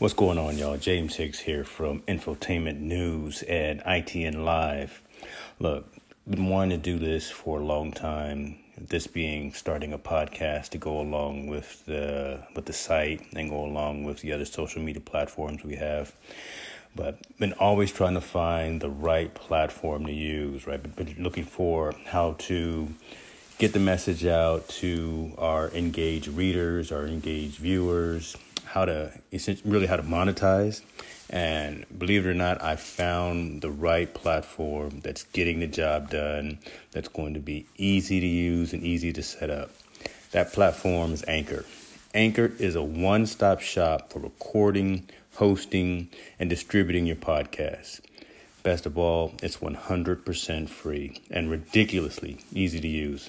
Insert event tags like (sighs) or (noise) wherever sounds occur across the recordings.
What's going on, y'all? James Hicks here from Infotainment News and ITN Live. Look, been wanting to do this for a long time. This being starting a podcast to go along with the with the site and go along with the other social media platforms we have. But been always trying to find the right platform to use. Right, been looking for how to get the message out to our engaged readers, our engaged viewers how to really how to monetize. And believe it or not, I found the right platform that's getting the job done, that's going to be easy to use and easy to set up. That platform is Anchor. Anchor is a one stop shop for recording, hosting, and distributing your podcast. Best of all, it's 100% free and ridiculously easy to use.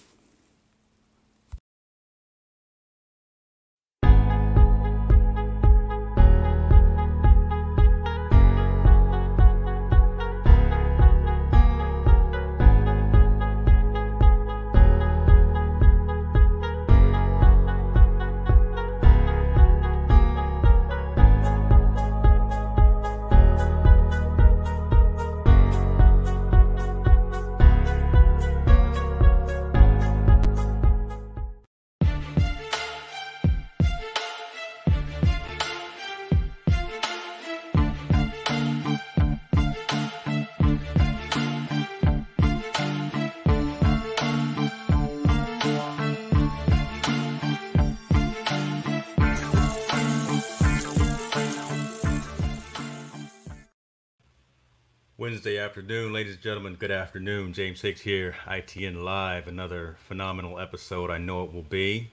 Afternoon, ladies and gentlemen. Good afternoon. James Hicks here, ITN Live. Another phenomenal episode. I know it will be.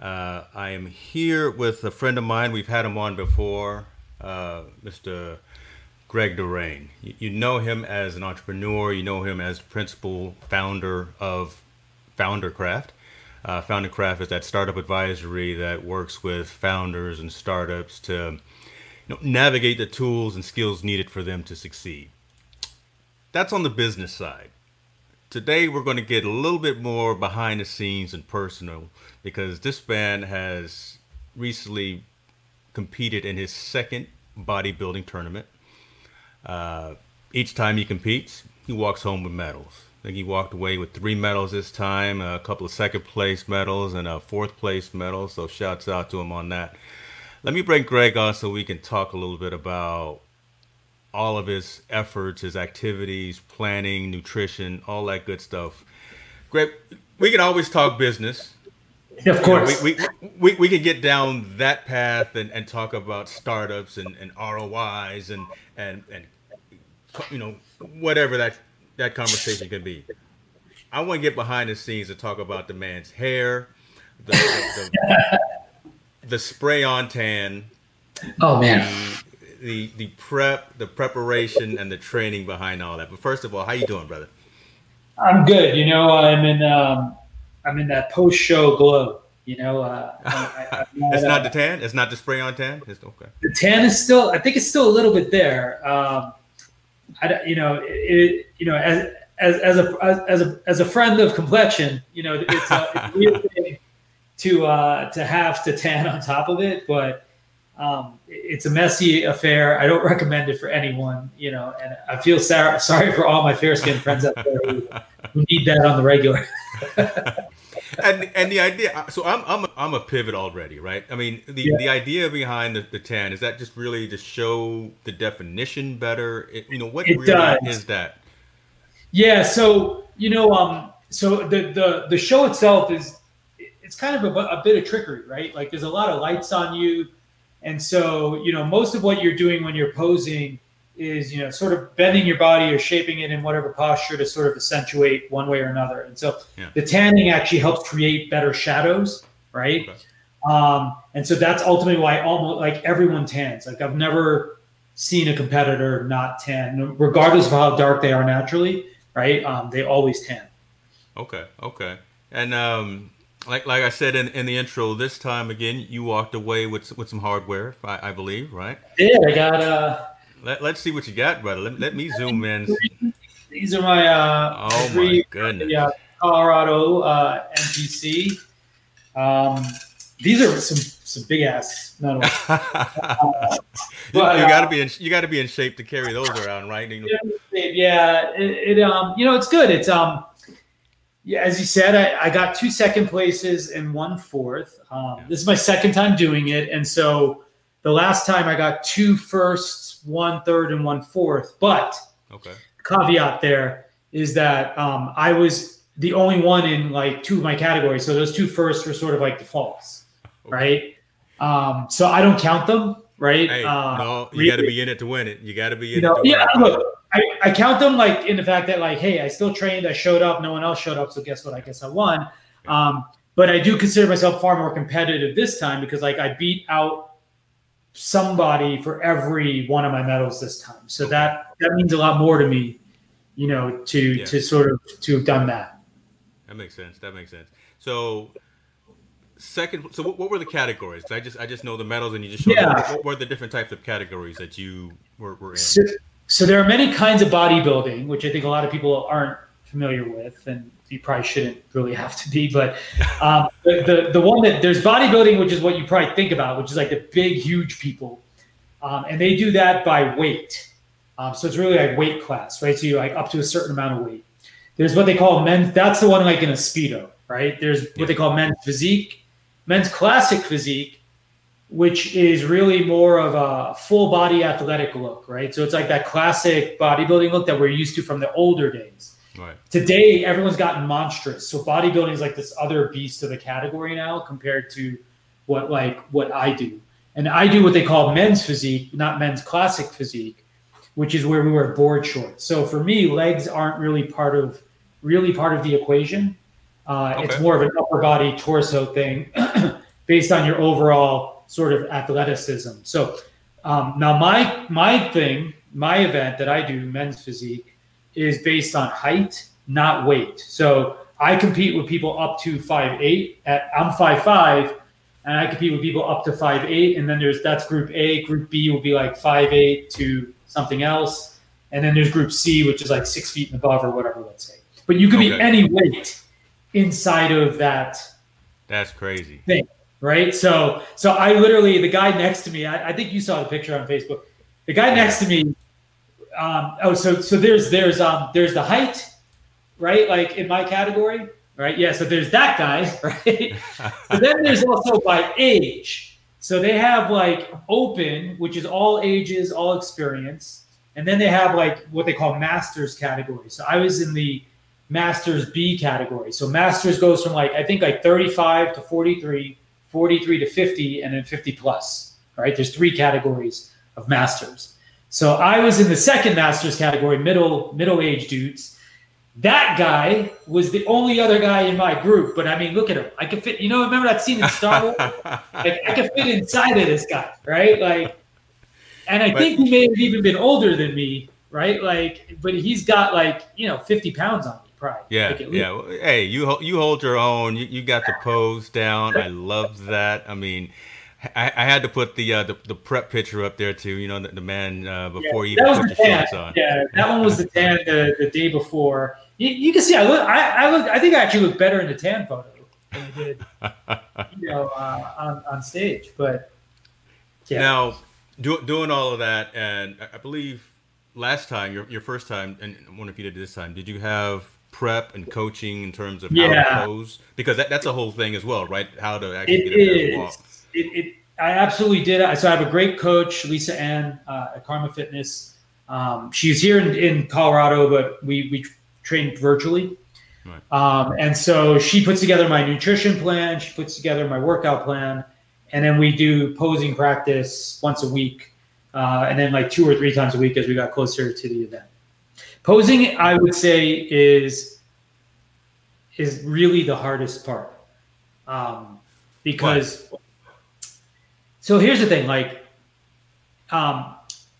Uh, I am here with a friend of mine. We've had him on before, uh, Mr. Greg Narain. You, you, know him as an entrepreneur. You know him as principal founder of Foundercraft. Uh, Foundercraft is that startup advisory that works with founders and startups to you know, navigate the tools and skills needed for them to succeed that's on the business side. Today, we're going to get a little bit more behind the scenes and personal because this man has recently competed in his second bodybuilding tournament. Uh, each time he competes, he walks home with medals. I think he walked away with three medals this time, a couple of second place medals, and a fourth place medal. So, shouts out to him on that. Let me bring Greg on so we can talk a little bit about all of his efforts, his activities, planning, nutrition, all that good stuff. Greg, we can always talk business. Of course. You know, we, we, we, we can get down that path and, and talk about startups and, and ROIs and, and, and, you know, whatever that, that conversation can be. I want to get behind the scenes and talk about the man's hair, the, the, the, (laughs) the spray on tan. Oh, man. The the prep, the preparation, and the training behind all that. But first of all, how you doing, brother? I'm good. You know, I'm in um, I'm in that post show glow. You know, uh, (laughs) I, it's not uh, the tan. It's not the spray on tan. It's okay. The tan is still. I think it's still a little bit there. Um, I you know it, you know as as as a as a as a friend of complexion, you know it's a, it's a weird (laughs) thing to uh, to have to tan on top of it, but um, it's a messy affair. I don't (laughs) recommend it for anyone, you know, and I feel sorry, sorry for all my fair skinned friends out there who, who, need that on the regular. (laughs) and and the idea, so I'm I'm a, I'm a pivot already, right? I mean, the, yeah. the idea behind the, the tan is that just really to show the definition better. It, you know, what it really does. is that? Yeah. So you know, um, so the the the show itself is it's kind of a, a bit of trickery, right? Like there's a lot of lights on you and so, you know, most of what you're doing when you're posing is you know sort of bending your body or shaping it in whatever posture to sort of accentuate one way or another. And so Yeah. the tanning actually helps create better shadows, right? Okay. Um, and so that's ultimately why almost like everyone tans. Like I've never seen a competitor not tan, regardless of how dark they are naturally, right? Um, they always tan. Okay, okay. And um, like like I said in, in the intro, this time again, you walked away with with some hardware, I, I believe, right? Yeah, I got uh Let, let's see what you got, brother. Let, let me zoom in. these are my uh Oh my goodness. yeah, Colorado uh NPC. Um these are some some big ass medals. (laughs) you, But, you uh, gotta be in you gotta be in shape to carry those around, right? You know- yeah, it, it um you know it's good. It's um yeah, as you said, I, I got two second places and one fourth. Um, Yeah. This is my second time doing it, and so the last time I got two firsts, one third, and one fourth. But Okay. caveat there is that um, I was the only one in like two of my categories. So those two firsts were sort of like defaults, right? Um, so I don't count them, right? Hey, Uh, no, you really- gotta be in it to win it. You gotta be in you know, it to yeah, win it. look, I, I count them like in the fact that like, hey, I still trained, I showed up, no one else showed up, so guess what? I guess I won. Um, but I do consider myself far more competitive this time because like I beat out somebody for every one of my medals this time. So that that means a lot more to me, you know, to Yeah. to sort of to have done that. That makes sense. That makes sense. So second so what, what were the categories? I just I just know the medals and you just showed Yeah. what were the different types of categories that you were, were in? So, so there are many kinds of bodybuilding, which I think a lot of people aren't familiar with, and you probably shouldn't really (laughs) have to be. But um, the, the the one that there's bodybuilding, which is what you probably think about, which is like the big, huge people, um, and they do that by weight. Um, so it's really like weight class, right? So you like up to a certain amount of weight. There's what they call men's. That's the one like in a speedo, right? There's what they call men's physique, men's classic physique, which is really more of a full body athletic look, right? So it's like that classic bodybuilding look that we're used to from the older days. Right. Today, everyone's gotten monstrous. So bodybuilding is like this other beast of a category now compared to what like what I do. And I do what they call men's physique, not men's classic physique, which is where we wear board shorts. So for me, legs aren't really part of really part of the equation. Uh, It's more of an upper body torso thing (clears throat) based on your overall sort of athleticism. So um, now my my thing, my event that I do, men's physique, is based on height, not weight. So I compete with people up to five eight. At I'm five five, and I compete with people up to five eight. And then there's that's group A. Group B will be like five eight to something else, and then there's group C, which is like six feet and above or whatever. Let's say, but you could be any weight inside of that That's crazy. Right? So, so I literally the guy next to me. I, I think you saw the picture on Facebook. The guy next to me. Um, oh, so so there's there's um there's the height, right? Like in my category, right? Yeah. So there's that guy, (laughs) right? but then there's also by age. So they have like open, which is all ages, all experience, and then they have like what they call masters category. So I was in the masters B category. So masters goes from like I think like 35 to 43, 43 to 50, and then 50 plus. Right? There's three categories of masters. So I was in the second masters category, middle middle age dudes. That guy was the only other guy in my group. But I mean, look at him. I could fit. You know, remember that scene in Star Wars? (laughs) like I could fit inside of this guy, right? Like, and I But- think he may have even been older than me, right? Like, but he's got like you know fifty pounds on me, yeah, Like, yeah. Well, Hey, you ho- you hold your own. You, you got the pose down. I love that. I mean, I, I had to put the, uh, the the prep picture up there too. You know, the, the man uh, before that even put the the shorts on. Yeah, that one was the tan the, the day before. You, you can see I look. I, I look. I think I actually look better in the tan photo than I did, (laughs) you know, uh, on on stage. But yeah, Now, do, doing all of that, and I- I believe last time, your, your first time, and I wonder if you did this time, did you have prep and coaching in terms of how Yeah. to pose? Because that, that's a whole thing as well, right? How to actually It get a better walk. It, it, I absolutely did. So I have a great coach, Lisa Ann uh, at Karma Fitness. Um, she's here in, in Colorado, but we we train virtually. Right. Um, and so she puts together my nutrition plan. She puts together my workout plan, and then we do posing practice once a week uh, and then like two or three times a week as we got closer to the event. Posing, I would say, is is really the hardest part um, because. What? So here's the thing, like, um,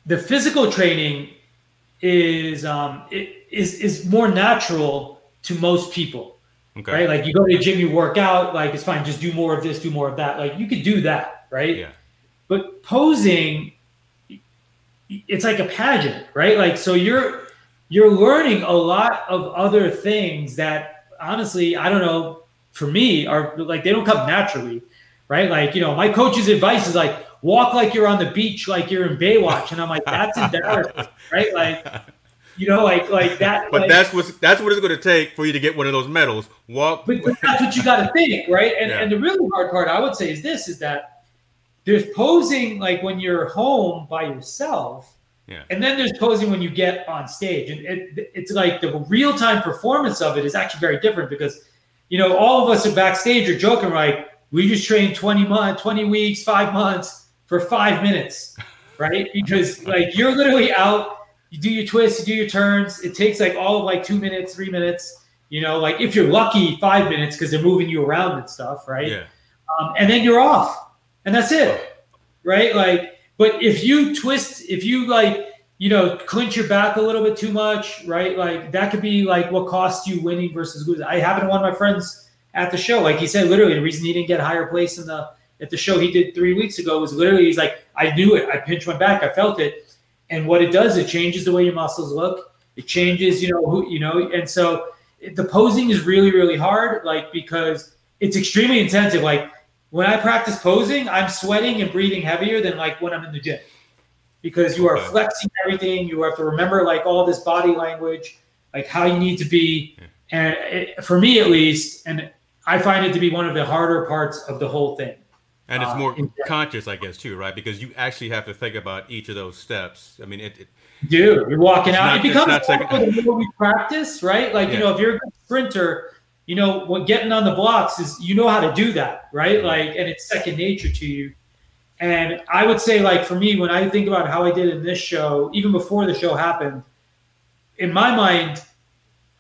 the physical training is um, it, is is more natural to most people. Okay. Right? Like you go to the gym, you work out, like it's fine, just do more of this, do more of that. Like you could do that, right? Yeah. But posing, it's like a pageant, right? Like so you're you're learning a lot of other things that honestly, I don't know, for me, are like they don't come naturally, right? Like, you know, my coach's advice is like walk like you're on the beach, like you're in Baywatch. And I'm like, that's (laughs) embarrassing, right? Like you know, like like that. But like, that's what that's what it's going to take for you to get one of those medals. Walk. But, (laughs) that's what you got to think, right? And yeah. and the really hard part, I would say, is this: is that there's posing like when you're home by yourself, yeah. and then there's posing when you get on stage, and it, it's like the real time performance of it is actually very different because, you know, all of us are backstage are joking right. we just trained 20 months, 20 weeks, five months for five minutes, (laughs) right? Because like you're literally out you do your twists, you do your turns. It takes like all of like two minutes, three minutes. You know, like if you're lucky, five minutes because they're moving you around and stuff, right? Yeah. Um, and then you're off, and that's it, right? Like, but if you twist, if you like, you know, clinch your back a little bit too much, right? Like that could be like what cost you winning versus losing. I happened to one of my friends at the show, like he said, literally the reason he didn't get a higher place in the at the show he did three weeks ago was literally he's like, I knew it, I pinched my back, I felt it and what it does, it changes the way your muscles look. It changes, you know, who you know, and so the posing is really, really hard, like because it's extremely intensive. Like when I practice posing, I'm sweating and breathing heavier than like when I'm in the gym because you are flexing everything. You have to remember like all this body language, like how you need to be. And it, for me, at least, and I find it to be one of the harder parts of the whole thing. And it's uh, more uh, conscious, I guess, too, right? Because you actually have to think about each of those steps. I mean, it. it Dude, you're walking out. Not, it becomes more second... the more we practice, right? Like yeah. you know, if you're a sprinter, you know what getting on the blocks is you know how to do that, right? Like, and it's second nature to you. And I would say, like for me, when I think about how I did in this show, even before the show happened, in my mind,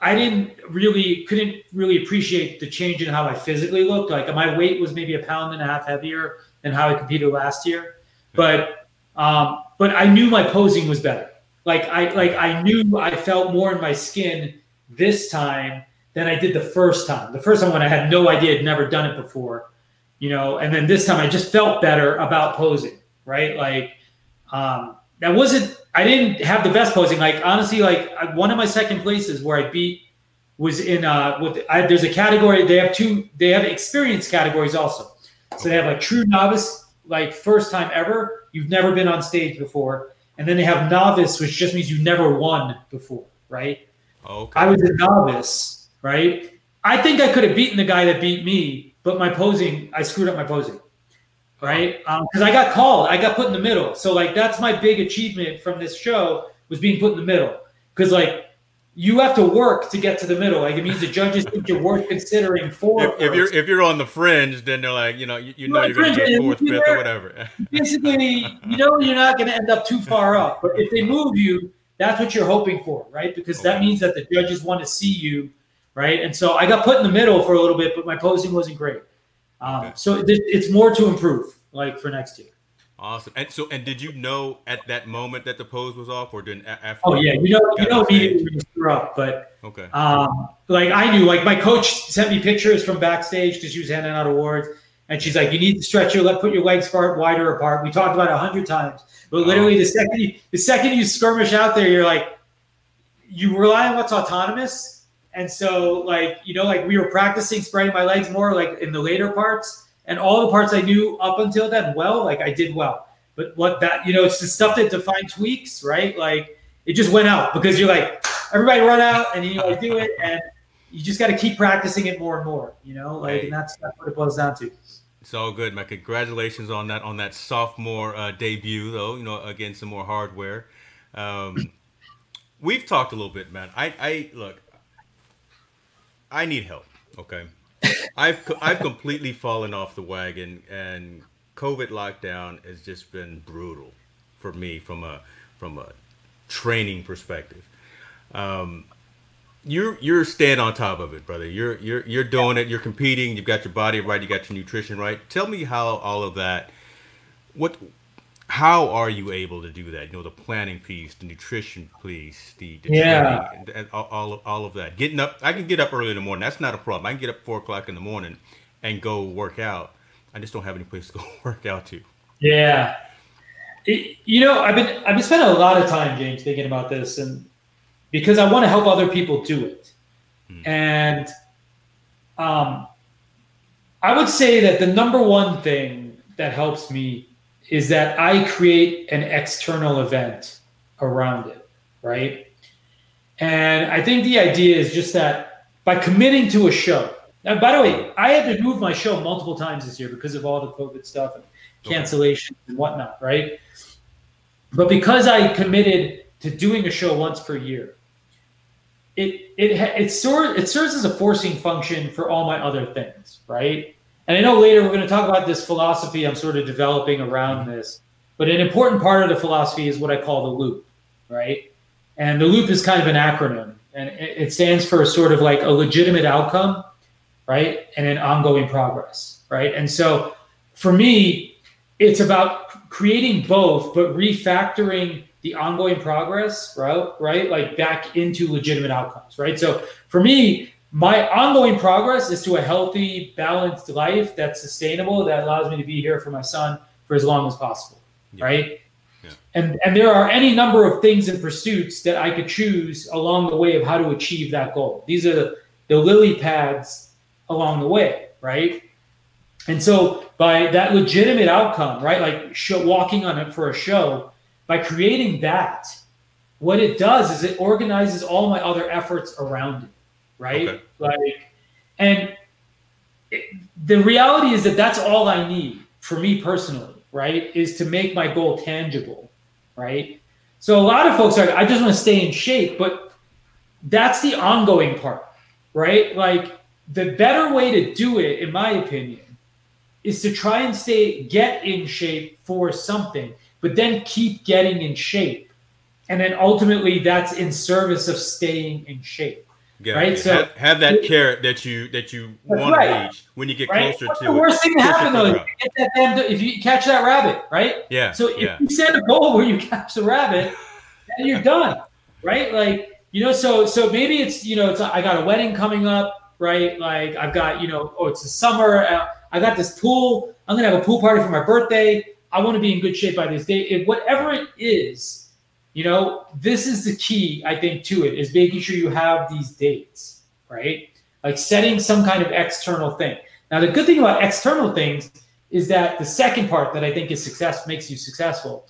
I didn't really couldn't really appreciate the change in how I physically looked. Like my weight was maybe a pound and a half heavier than how I competed last year, but um, but I knew my posing was better. Like I like I knew I felt more in my skin this time than I did the first time. The first time when I had no idea, had never done it before, you know, and then this time I just felt better about posing, right? Like um, that wasn't I didn't have the best posing. Like honestly, like one of my second places where I beat was in uh with I, there's a category they have two they have experience categories also. So they have like true novice, like first time ever, you've never been on stage before, and then they have novice, which just means you've never won before, right? Okay. I was a novice, right? I think I could have beaten the guy that beat me, but my posing, I screwed up my posing right? Because um, I got called, I got put in the middle. So like that's my big achievement from this show was being put in the middle. Because like you have to work to get to the middle. Like it means the judges think you're worth considering for. If, if, you're if you're on the fringe, then they're like, you know, you, you know you're going to get fourth, fifth, or whatever. (laughs) basically, you know you're not going to end up too far up. But if they move you, that's what you're hoping for, right? Because okay. that means that the judges want to see you, right? And so I got put in the middle for a little bit, but my posing wasn't great. Um, okay. So it's more to improve, like for next year. Awesome. And so, and did you know at that moment that the pose was off, or did after? Oh yeah, you know, you know immediately you screw up, but okay. Um, like I knew, like my coach sent me pictures from backstage because she was handing out awards, and she's like, "You need to stretch your, let put your legs far wider apart." We talked about it a hundred times, but literally oh. the second you, the second you skirmish out there, you're like, you rely on what's autonomous and so, like, you know, like we were practicing spreading my legs more, like in the later parts, and all the parts I knew up until then well, like I did well. But what that, you know, it's the stuff that define tweaks, right? Like it just went out because you're like, everybody run out and you know, I do it, and you just got to keep practicing it more and more, you know, like, right. and that's, that's what it boils down to. It's all good, man. Congratulations on that on that sophomore uh, debut, though. You know, again, some more hardware. Um, (clears throat) we've talked a little bit, man. I, I look. I need help. Okay, I've I've completely fallen off the wagon, and COVID lockdown has just been brutal for me from a from a training perspective. Um, you're you're staying on top of it, brother. You're you're you're doing it. You're competing. You've got your body right. You got your nutrition right. Tell me how all of that. What how are you able to do that? You know, the planning piece, the nutrition piece, the, the yeah, and, and all, of, all of that. Getting up, I can get up early in the morning. That's not a problem. I can get up four o'clock in the morning and go work out. I just don't have any place to go (laughs) work out to. Yeah, it, you know, I've been I've been spending a lot of time, James, thinking about this, and because I want to help other people do it, mm. and um, I would say that the number one thing that helps me is that I create an external event around it, right? And I think the idea is just that by committing to a show. Now, by the way, I had to move my show multiple times this year because of all the COVID stuff and cancellations and whatnot, right? But because I committed to doing a show once per year, it it it sort it serves as a forcing function for all my other things, right? And I know later we're going to talk about this philosophy I'm sort of developing around this, but an important part of the philosophy is what I call the loop, right? And the loop is kind of an acronym, and it stands for sort of like a legitimate outcome, right? And an ongoing progress, right? And so for me, it's about creating both, but refactoring the ongoing progress, right? Right, like back into legitimate outcomes, right? So for me, my ongoing progress is to a healthy, balanced life that's sustainable, that allows me to be here for my son for as long as possible. Yeah. Right. Yeah. And and there are any number of things and pursuits that I could choose along the way of how to achieve that goal. These are the, the lily pads along the way, right? And so by that legitimate outcome, right? Like show, walking on it for a show, by creating that, what it does is it organizes all my other efforts around it right? Okay. Like, and it, the reality is that that's all I need for me personally, right? Is to make my goal tangible, right? So a lot of folks are, I just want to stay in shape, but that's the ongoing part, right? Like the better way to do it, in my opinion, is to try and stay, get in shape for something, but then keep getting in shape. And then ultimately that's in service of staying in shape. Got right. It. So have, have that it, carrot that you that you want right. to reach when you get right? closer What's to the worst thing to happen though, if damn, if you catch that rabbit, right? Yeah. So if yeah. you set a goal where you (laughs) catch the rabbit, then you're done, right? Like you know, so so maybe it's you know, it's I got a wedding coming up, right? Like I've got you know, oh, it's the summer. Uh, I got this pool. I'm gonna have a pool party for my birthday. I want to be in good shape by this day. If whatever it is, you know, this is the key, I think, to it is making sure you have these dates, right? Like setting some kind of external thing. Now, the good thing about external things is that the second part that I think is success makes you successful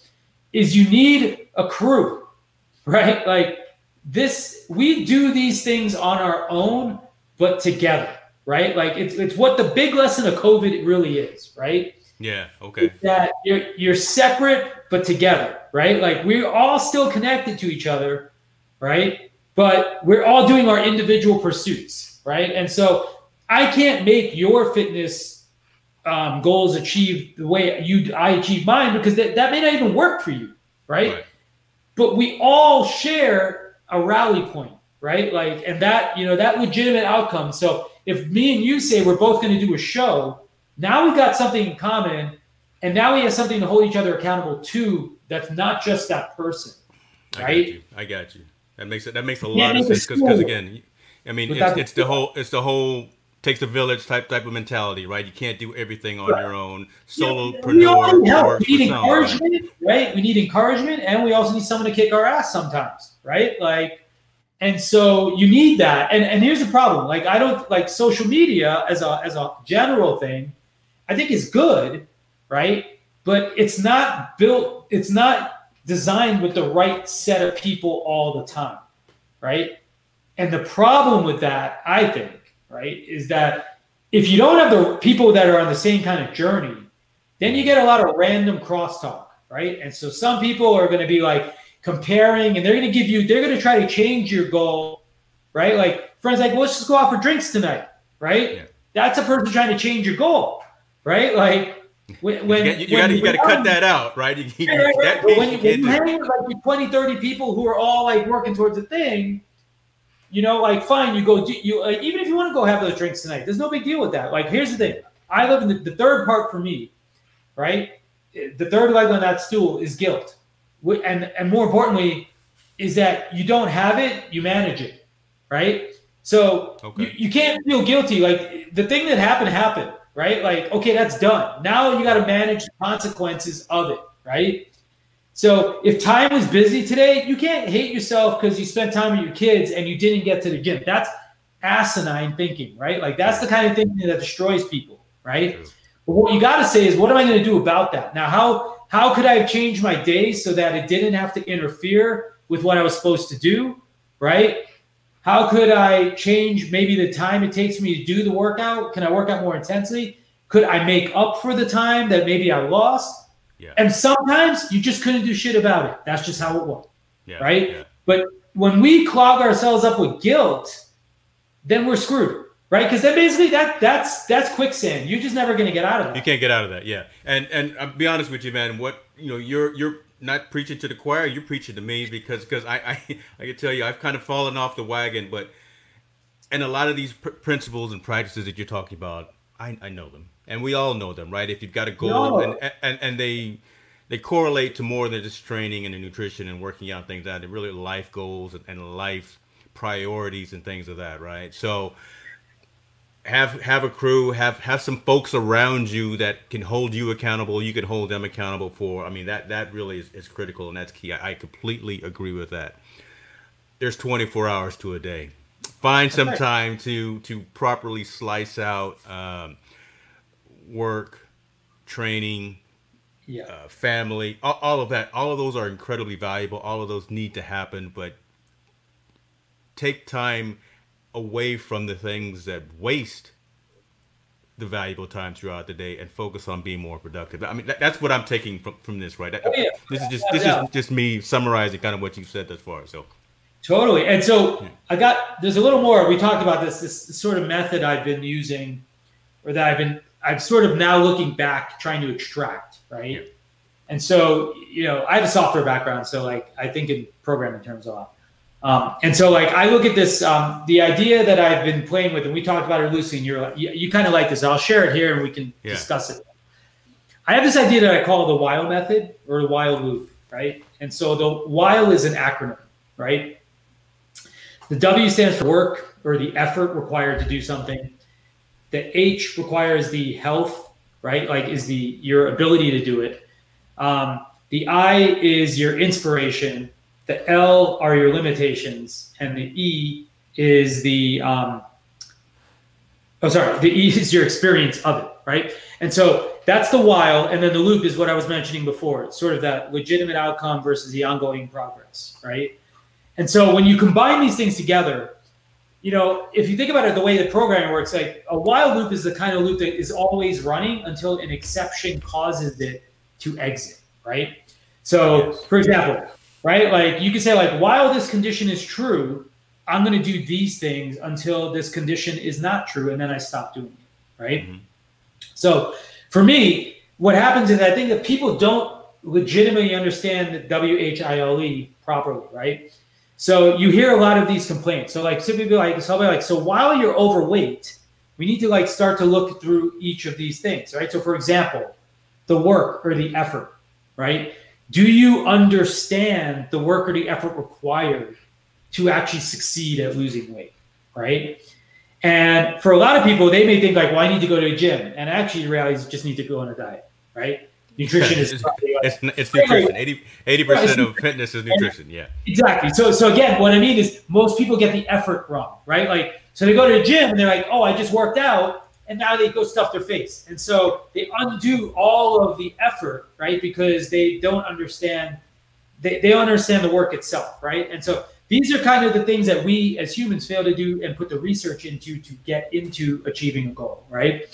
is you need a crew, (laughs) right? Like this, we do these things on our own, but together, right? Like it's it's what the big lesson of COVID really is, right? Yeah. Okay. That you're you're separate but together, right? Like we're all still connected to each other, right? But we're all doing our individual pursuits, right? And so I can't make your fitness um, goals achieve the way you I achieve mine because that, that may not even work for you, right? right? But we all share a rally point, right? Like, and that you know that legitimate outcome. So if me and you say we're both going to do a show now we've got something in common, and now we have something to hold each other accountable to. That's not just that person, right? I got you. I got you. That makes it. That makes a lot of sense because again, I mean, it's, it's the whole. It's the whole takes a village type type of mentality, right? You can't do everything on right. your own. Solopreneur. Yeah, we, we need encouragement, right? We need encouragement, and we also need someone to kick our ass sometimes, right? Like and so you need that. And and here's the problem. Like I don't like social media as a as a general thing, I think is good, right? But it's not built, it's not designed with the right set of people all the time, right? And the problem with that, I think, right, is that if you don't have the people that are on the same kind of journey, then you get a lot of random crosstalk, right? And so some people are going to be like, comparing, and they're going to give you, they're going to try to change your goal, right? Like friends, like, well, let's just go out for drinks tonight, right? Yeah. That's a person trying to change your goal, right? Like, when, when you, you, got you got to cut that out, right? You, yeah, right, right. when you, when you hang with like 20, 30 people who are all like working towards a thing, you know, like fine, you go, you like, even if you want to go have those drinks tonight, there's no big deal with that. Like, here's the thing: I live in the, the third part for me, right? The third leg on that stool is guilt, and and more importantly, is that you don't have it, you manage it, right? So okay. you, you can't feel guilty. Like the thing that happened happened right? Like, okay, that's done. Now you got to manage the consequences of it, right? So if time was busy today, you can't hate yourself because you spent time with your kids and you didn't get to the gym. That's asinine thinking, right? Like that's the kind of thinking that destroys people, right? But what you got to say is, what am I going to do about that? Now, how how could I have changed my day so that it didn't have to interfere with what I was supposed to do, right? How could I change maybe the time it takes me to do the workout? Can I work out more intensely? Could I make up for the time that maybe I lost? Yeah. And sometimes you just couldn't do shit about it. That's just how it was. Yeah. Right? Yeah. But when we clog ourselves up with guilt, then we're screwed. Right? Because then basically that that's that's quicksand. You're just never gonna get out of that. You can't get out of that, yeah. And and I'll be honest with you, man, what you know, you're you're not preaching to the choir. You're preaching to me because because I, I (laughs) I can tell you I've kind of fallen off the wagon, but and a lot of these pr- principles and practices that you're talking about, I, I know them, and we all know them, right? If you've got a goal, no. and, and and they they correlate to more than just training and nutrition and working out things out. They're really life goals and, and life priorities and things of that, right? So have have a crew, have have some folks around you that can hold you accountable. You can hold them accountable for. I mean that that really is, is critical and that's key. I, I completely agree with that. There's 24 hours to a day. Find some time to to properly slice out um, work, training, yeah. uh, family, all, all of that. All of those are incredibly valuable. All of those need to happen, but take time away from the things that waste the valuable time throughout the day and focus on being more productive. I mean, that, that's what I'm taking from, from this, right? oh, yeah. This is just this yeah. is just me summarizing kind of what you've said thus far. So totally. And so yeah. I got there's a little more. We talked about this this sort of method I've been using, or that I've been I'm sort of now looking back trying to extract, right? And so you know I have a software background, so like I think in programming terms a lot. Um, and so, like, I look at this, um, the idea that I've been playing with, and we talked about it loosely, and you're you, you kind of like this. I'll share it here, and we can yeah. discuss it. I have this idea that I call the while method or the while loop, right? And so the while is an acronym, right? The W stands for work or the effort required to do something. The H requires the health, right? Like is the your ability to do it. Um, the I is your inspiration, the L are your limitations, and the E is the um, oh sorry, the E is your experience of it, right? And so that's the while, and then the loop is what I was mentioning before. It's sort of that legitimate outcome versus the ongoing progress, right? And so when you combine these things together, you know, if you think about it, the way the programming works, like a while loop is the kind of loop that is always running until an exception causes it to exit, right? So, yes. for example, right? Like you can say, like, while this condition is true, I'm going to do these things until this condition is not true, and then I stop doing it, right? Mm-hmm. So for me, what happens is I think that people don't legitimately understand the W H I L E properly, right? So you hear a lot of these complaints. So like simply like, so like, so while you're overweight, we need to like start to look through each of these things, right? So for example, the work or the effort, right? Do you understand the work or the effort required to actually succeed at losing weight right? And for a lot of people they may think like well i need to go to a gym. And actually you realize you just need to go on a diet right? (laughs) Nutrition is it's, it's, it's nutrition. 80 percent of fitness is nutrition yeah. Exactly. So so again what i mean is most people get the effort wrong right? Like so they go to the gym and they're like oh i just worked out and now they go stuff their face. And so they undo all of the effort, right? Because they don't understand they, they don't understand the work itself, right? And so these are kind of the things that we as humans fail to do and put the research into to get into achieving a goal, right?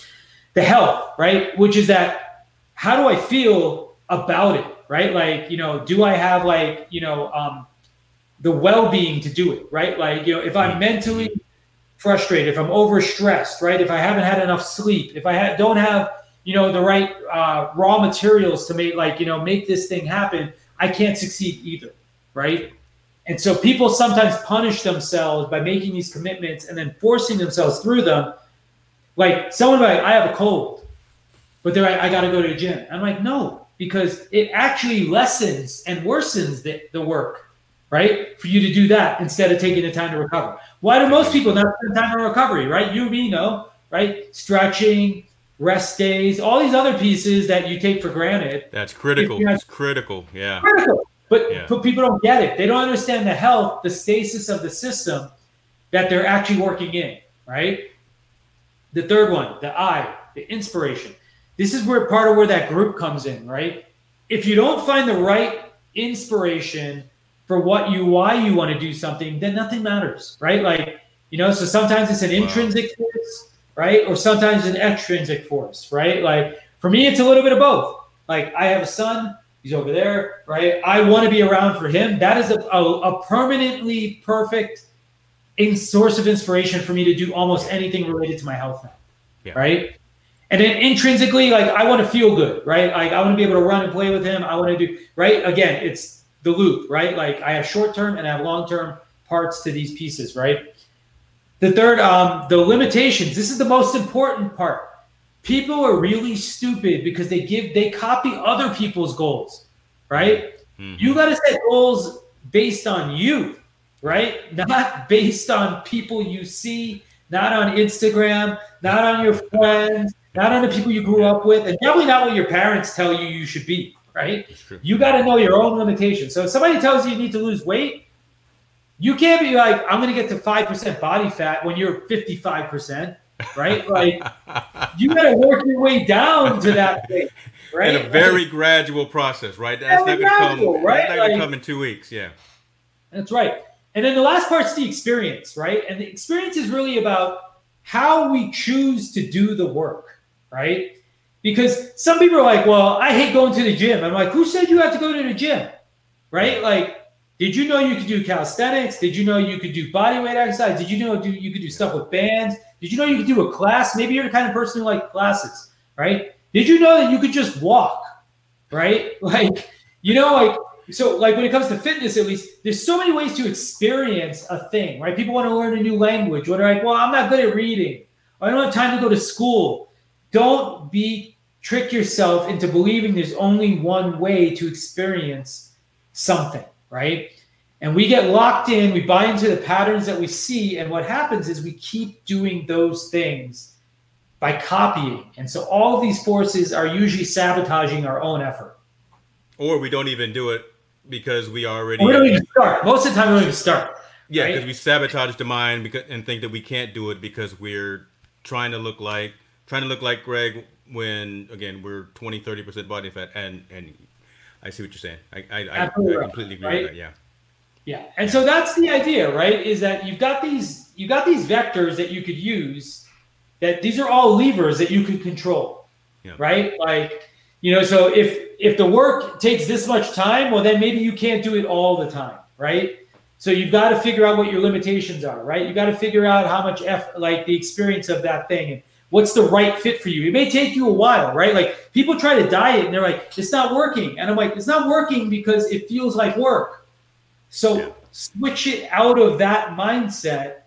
The health, right? Which is that how do I feel about it, right? Like, you know, do I have like, you know, um, the well-being to do it, right? Like, you know, if I'm mentally frustrated, if I'm overstressed, right? If I haven't had enough sleep, if I ha- don't have, you know, the right uh, raw materials to make like you know make this thing happen, I can't succeed either, right? And so people sometimes punish themselves by making these commitments and then forcing themselves through them. Like someone like, I have a cold, but they're like, I got to go to the gym. I'm like, no, because it actually lessens and worsens the, the work, right? For you to do that instead of taking the time to recover. Why do most people not spend time on recovery, right? You, me, know, right? Stretching, rest days, all these other pieces that you take for granted. That's critical. It's critical. Yeah. Critical. But, yeah. but people don't get it. They don't understand the health, the stasis of the system that they're actually working in, right? The third one, the I, the inspiration. This is where part of where that group comes in, right? If you don't find the right inspiration for what you why you want to do something, then nothing matters, right? Like, you know, so sometimes it's an intrinsic force, right? Or sometimes an extrinsic force, right? Like for me, it's a little bit of both. Like I have a son, He's over there, right? I want to be around for him. That is a, a, a permanently perfect in source of inspiration for me to do almost anything related to my health now, yeah. right? And then intrinsically, like I want to feel good, right? Like I want to be able to run and play with him. I want to do right. Again, it's the loop, right? Like I have short term and I have long term parts to these pieces, right? The third, um, the limitations. This is the most important part people are really stupid because they give they copy other people's goals right mm-hmm. you got to set goals based on you right not based on people you see not on instagram not on your friends not on the people you grew up with and definitely not what your parents tell you you should be right you got to know your own limitations so if somebody tells you you need to lose weight you can't be like i'm going to get to 5% body fat when you're 55% right? (laughs) Like you got to work your way down to that (laughs) thing, right? In a very like, gradual process, right? That's not going to come. Right? That's not going to come in two weeks. Yeah, that's right. And then the last part's the experience, right? And the experience is really about how we choose to do the work, right? Because some people are like, "Well, I hate going to the gym." I'm like, "Who said you have to go to the gym?" Right? Like did you know you could do calisthenics? Did you know you could do bodyweight exercise? Did you know you could do stuff with bands? Did you know you could do a class? Maybe you're the kind of person who like classes, right? Did you know that you could just walk, right? (laughs) Like, you know, like so like when it comes to fitness at least there's so many ways to experience a thing right people want to learn a new language or they're like well i'm not good at reading i don't have time to go to school don't be trick yourself into believing there's only one way to experience something right? And we get locked in, we buy into the patterns that we see, and what happens is we keep doing those things by copying. And so all of these forces are usually sabotaging our own effort. Or we don't even do it because we already. we don't even start. Most of the time, we don't even start. Yeah, because right? we sabotage the mind because, and think that we can't do it because we're trying to look like trying to look like Greg when again we're 20 30% body fat and and I see what you're saying. I I, I, I completely agree right? with that. Yeah. Yeah, and so that's the idea, right? Is that you've got these you've got these vectors that you could use. That these are all levers that you could control, yeah. right? Like you know, so if if the work takes this much time, well, then maybe you can't do it all the time, right? So you've got to figure out what your limitations are, right? You got to figure out how much f like the experience of that thing and what's the right fit for you. It may take you a while, right? Like people try to diet and they're like, it's not working. And I'm like, it's not working because it feels like work. So yeah. switch it out of that mindset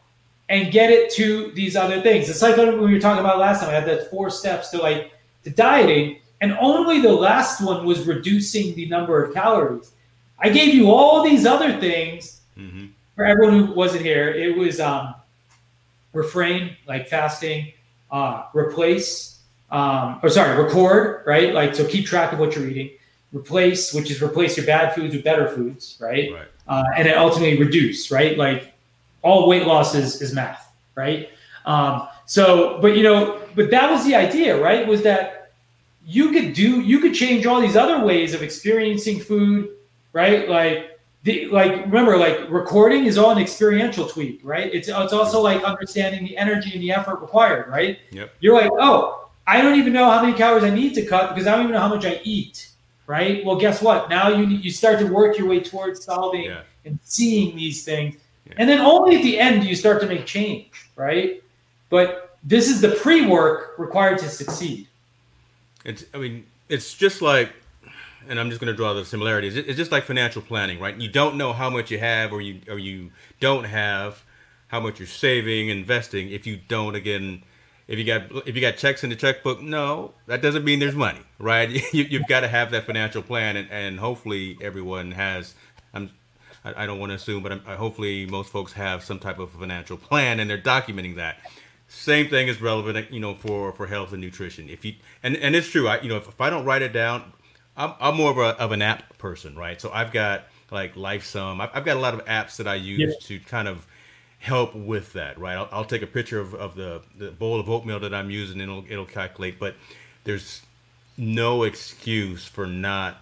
and get it to these other things. It's like when we were talking about last time, I had that four steps to like to dieting, and only the last one was reducing the number of calories. I gave you all these other things mm-hmm. for everyone who wasn't here. It was um, refrain, like fasting, uh, replace, um, or sorry, record, right? Like, so keep track of what you're eating. Replace, which is replace your bad foods with better foods, right? right. Uh, and then ultimately reduce, right? Like, all weight loss is, is math, right? Um, so, but you know, but that was the idea, right? Was that you could do, you could change all these other ways of experiencing food, right? Like, the like remember like recording is all an experiential tweak right? It's it's also like understanding the energy and the effort required right? Yep. you're like oh i don't even know how many calories i need to cut because i don't even know how much i eat right? Well guess what? Now you you start to work your way towards solving yeah. and seeing these things. Yeah. and then only at the end do you start to make change right? But this is the pre-work required to succeed. It's I mean it's just like, and I'm just going to draw the similarities. It's just like financial planning, right? You don't know how much you have, or you or you don't have how much you're saving, investing. If you don't, again, if you got if you got checks in the checkbook, no, that doesn't mean there's money, right? (laughs) You, have got to have that financial plan, and, and hopefully everyone has. I'm I, don't want to assume, but I'm, hopefully most folks have some type of financial plan, and they're documenting that. Same thing is relevant, you know, for for health and nutrition. If you and and it's true, I you know if, if I don't write it down, I'm, I'm more of a of an app person, right? So I've got like LifeSum. I've, I've got a lot of apps that I use yeah. to kind of help with that, right? I'll, I'll take a picture of, of the, the bowl of oatmeal that I'm using and it'll, it'll calculate, but there's no excuse for not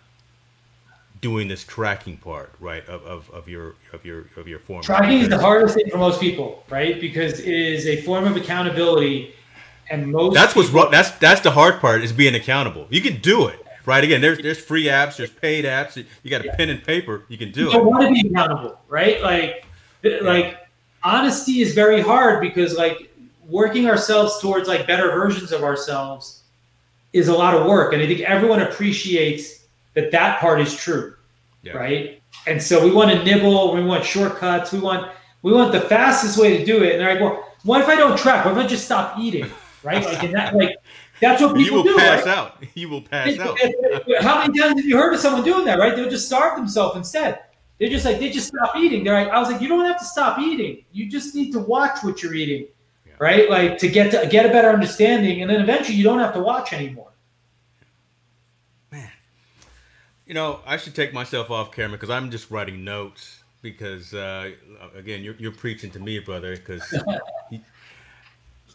doing this tracking part, right? Of, of, of your, of your, of your form. Tracking is the hardest thing for most people, right? Because it is a form of accountability and most that's what's wrong. That's, that's the hard part is being accountable. You can do it, right? Again, there's, there's free apps, there's paid apps. You got a yeah. pen and paper. You can do you it. You want to be accountable, right? Like, like honesty is very hard because like working ourselves towards like better versions of ourselves is a lot of work and i think everyone appreciates that that part is true yeah. right and so we want to nibble we want shortcuts we want we want the fastest way to do it and they're like well what if i don't track what if i just stop eating (laughs) right like that like that's what people you will do, pass right? out you will pass out how many times have you heard of someone doing that right they'll just starve themselves instead they're just like they just stop eating. They're like, I was like, you don't have to stop eating. You just need to watch what you're eating, yeah. right? Like to get to get a better understanding, and then eventually you don't have to watch anymore. Man, you know, I should take myself off camera because I'm just writing notes. Because uh, again, you're you're preaching to me, brother. Because (laughs)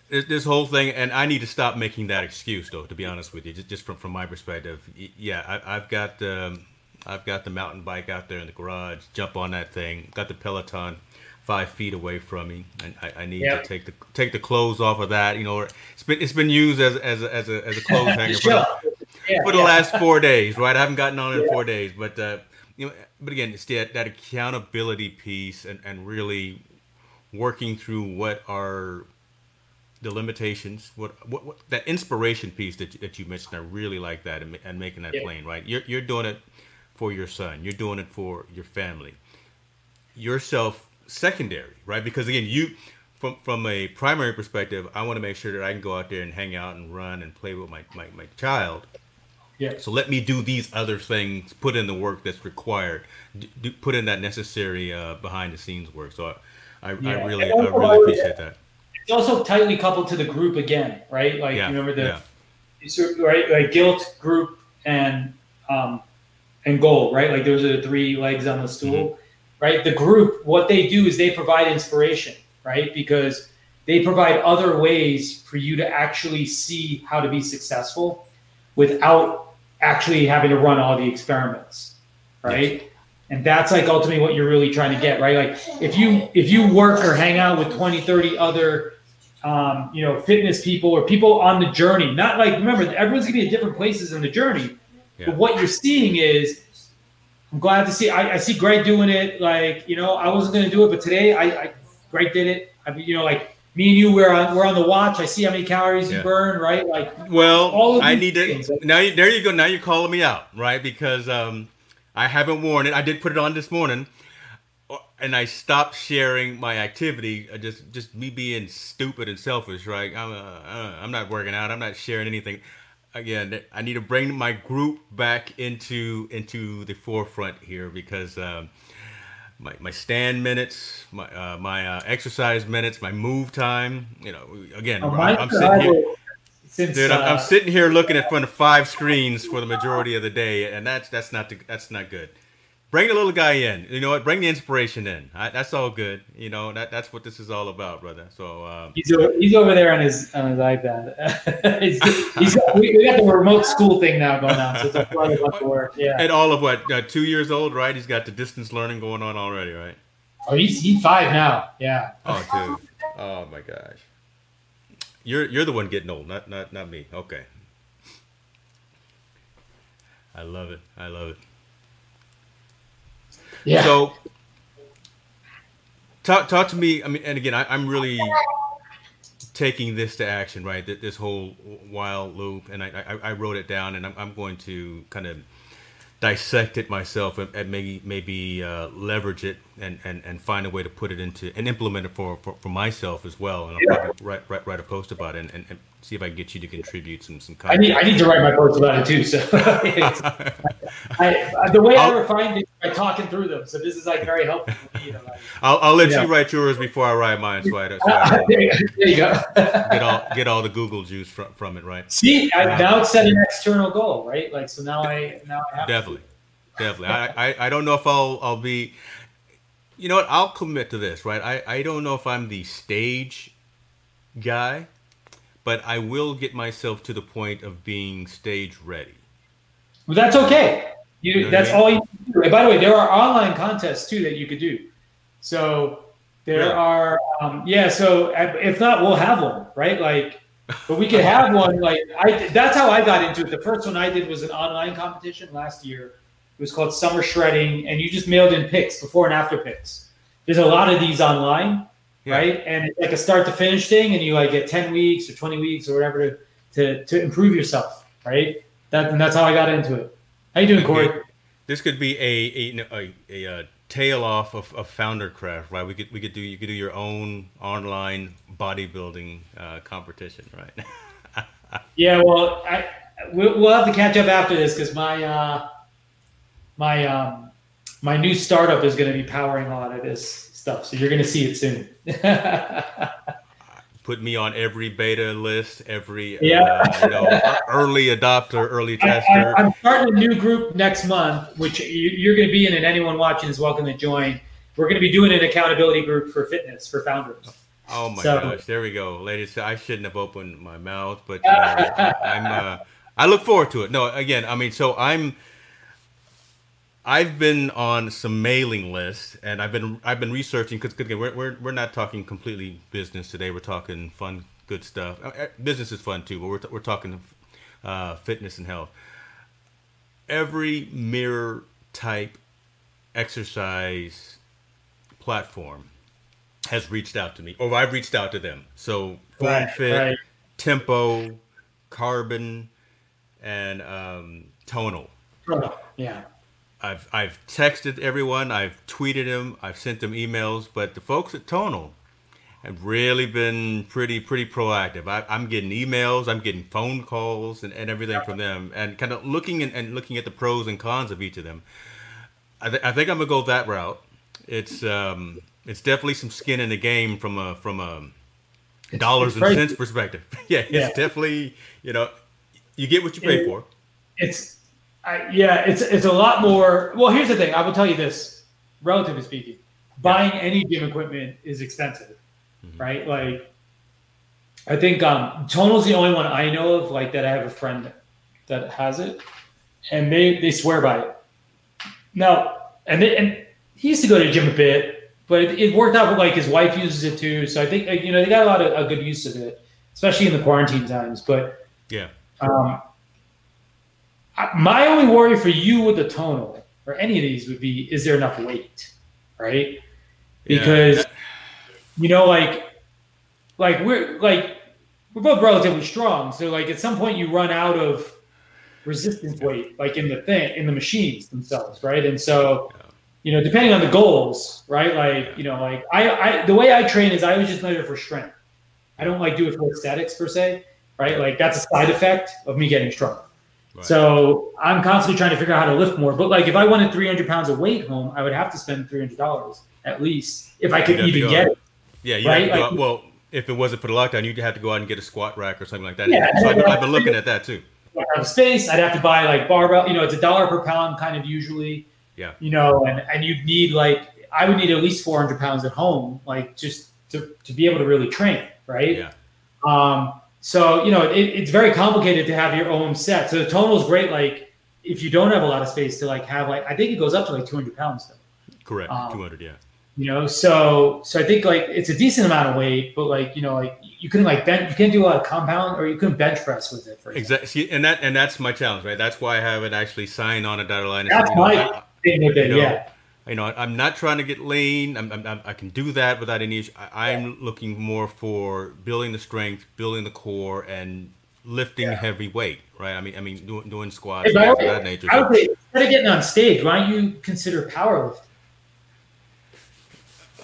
this whole thing, and I need to stop making that excuse, though. To be honest with you, just, just from from my perspective, yeah, I, have got. Um, I've got the mountain bike out there in the garage. Jump on that thing. Got the Peloton five feet away from me, and I, I need yep. to take the take the clothes off of that. You know, it's been it's been used as as a, as a, as a clothes (laughs) hanger (laughs) for, the, yeah, for the yeah. last four days. Right, I haven't gotten on it in four days, but uh, you know, but again, it's that that accountability piece and and really working through what are the limitations, what, what, what that inspiration piece that, that you mentioned, I really like that and, and making that plain, right? You're, you're doing it for your son. You're doing it for your family. Yourself secondary, right? Because again, you from from a primary perspective, I want to make sure that I can go out there and hang out and run and play with my my, my child. Yeah. So let me do these other things, put in the work that's required, do, put in that necessary uh, behind the scenes work. So I, I, yeah. I really, I really appreciate that. It's also tightly coupled to the group again, right? Like yeah. remember the, yeah. right? Like guilt, group, and um, and goal, right? Like those are the three legs on the stool, mm-hmm. right? The group, what they do is they provide inspiration, right? Because they provide other ways for you to actually see how to be successful without actually having to run all the experiments, right? Yes. And that's like ultimately what you're really trying to get, right? Like if you if you work or hang out with 20, 30 other um, you know, fitness people or people on the journey, not like remember everyone's gonna be at different places in the journey yeah. But what you're seeing is, I'm glad to see. I, I, see Greg doing it. Like you know, I wasn't to do it, but today I, I Greg did it. I mean, you know, like me and you, we're on we're on the watch. I see how many calories yeah. you burn, right? Like, well, all I need things. to now. You, there you go. Now you're calling me out, right? Because um, I haven't worn it. I did put it on this morning, and I stopped sharing my activity. Uh, just just me being stupid and selfish, right? I'm uh, uh, I'm not working out. I'm not sharing anything again, I need to bring my group back into into the forefront here because um, my my stand minutes, my uh, my uh, exercise minutes, my move time. You know, again, oh, I'm, I'm sitting here. Since, Dude, I'm, uh, I'm, sitting here looking at front of five screens for the majority of the day, and that's that's not the, that's not good bring the little guy in. You know what? Bring the inspiration in. I, that's all good. You know that that's what this is all about, brother. So um, he's over, he's over there on his on his iPad. (laughs) he's, he's, we, we, got the remote school thing now going on, so it's a lot of work. Yeah. And all of what uh, two years old, right? He's got the distance learning going on already, right? Oh, he's he's five now. Yeah. Oh, dude. Oh my gosh. You're you're the one getting old, not not not me. Okay. I love it. I love it. Yeah. So talk talk to me. I mean, and again, I, am really taking this to action, right? This whole while loop, and I, I, I wrote it down, and I'm, I'm going to kind of dissect it myself and, and maybe maybe uh, leverage it and, and, and find a way to put it into and implement it for, for, for myself as well. And I'll yeah. probably write, write, write a post about it and, and, and, see if I can get you to contribute some some. Content. I need I need to write my post about it too. So (laughs) I, the way I'll, I refine these by talking through them. So this is like very helpful. Me, you know, like, I'll, I'll let you write yours before I write mine. So I, so I (laughs) there, you go. (laughs) get all get all the Google juice from, from it, right? See, I, um, now it's set an external goal, right? Like so now I now I have definitely. To definitely. I, I, I don't know if I'll I'll be. You know what? I'll commit to this, right? I, I don't know if I'm the stage guy, but I will get myself to the point of being stage ready. Well, that's okay. You, you know that's I mean? all you do. And by the way, there are online contests too that you could do. So there are, um, yeah. So if not, we'll have one, right? Like, but we could have (laughs) one. Like, I that's how I got into it. The first one I did was an online competition last year it was called Summer Shredding, and you just mailed in pics, before and after pics. There's a lot of these online, yeah. right? And it's like a start to finish thing, and you like get 10 weeks or 20 weeks or whatever to, to, to improve yourself, right? That, and that's how I got into it. How you doing, Corey? This could be a a, a, a, a tail off of, of Founder Craft, right? We could we could do you could do your own online bodybuilding uh, competition, right? (laughs) yeah, well, I we'll, we'll have to catch up after this because my uh, my um, my new startup is going to be powering a lot of this stuff. So you're going to see it soon. (laughs) Put me on every beta list, every yeah. Uh, you know, (laughs) early adopter, early tester. I, am starting a new group next month, which you're going to be in, and anyone watching is welcome to join. We're going to be doing an accountability group for fitness for founders. Oh my so, gosh, there we go, ladies. I shouldn't have opened my mouth, but you know, I'm. Uh, I look forward to it. No, again, I mean, so I'm I've been on some mailing lists, and I've been I've been researching because again, we're, we're we're not talking completely business today. We're talking fun, good stuff. Uh, uh, business is fun too, but we're we're talking uh, fitness and health. Every mirror type exercise platform has reached out to me, or I've reached out to them. So Form right, Fit, right. Tempo, Carbon, and um, Tonal. Yeah I've I've texted everyone, I've tweeted them, I've sent them emails, but the folks at Tonal have really been pretty pretty proactive. I, am getting emails, I'm getting phone calls, and, and everything from them, and kind of looking and, and looking at the pros and cons of each of them. I, th- I think I'm gonna go that route. It's um, it's definitely some skin in the game from a from a it's, dollars and cents perspective. (laughs) yeah, it's yeah. definitely you know you get what you pay it, for. It's I, yeah, it's it's a lot more. Well, here's the thing. I will tell you this, relatively speaking, buying any gym equipment is expensive, mm-hmm. right? Like, I think um, Tonal's the only one I know of like that. I have a friend that has it, and they they swear by it. Now, and they, and he used to go to the gym a bit, but it, it worked out. Like his wife uses it too, so I think you know they got a lot of a good use of it, especially in the quarantine times. But yeah. Um, my only worry for you with the tonal or any of these would be is there enough weight right? Because yeah. you know like like we're like we're both relatively strong so like at some point you run out of resistance weight like in the thing in the machines themselves right? And so you know depending on the goals right? Like you know like i i the way i train is i always just measure for strength. I don't like do it for aesthetics per se right? Like that's a side effect of me getting stronger so I'm constantly trying to figure out how to lift more. But like if I wanted 300 pounds of weight home, I would have to spend $300 at least if I could even get it. Yeah, you right? Like, well, if it wasn't for the lockdown, you'd have to go out and get a squat rack or something like that. Yeah, so I've, I've been looking at that too. Have space. I'd have to buy like barbell. You know, it's a dollar per pound kind of usually. Yeah. You know, and and you'd need like I would need at least 400 pounds at home, like just to to be able to really train, right? Yeah. Um, so you know, it, it's very complicated to have your own set. So the tonal is great. Like if you don't have a lot of space to like have like I think it goes up to like 200 pounds though. Correct, um, 200, yeah. You know, so so I think like it's a decent amount of weight, but like you know, like you couldn't like bench, you can't do a lot of compound, or you couldn't bench press with it. For exactly, and that and that's my challenge, right? That's why I haven't actually signed on a dotted line. That's my thing with it, yeah. You know, I'm not trying to get lean. I'm, I'm, i can do that without any issue. I, am looking more for building the strength, building the core, and lifting yeah. heavy weight. Right? I mean, I mean, doing, doing squats, hey, of that nature. I would say instead of getting on stage, why don't you consider powerlifting?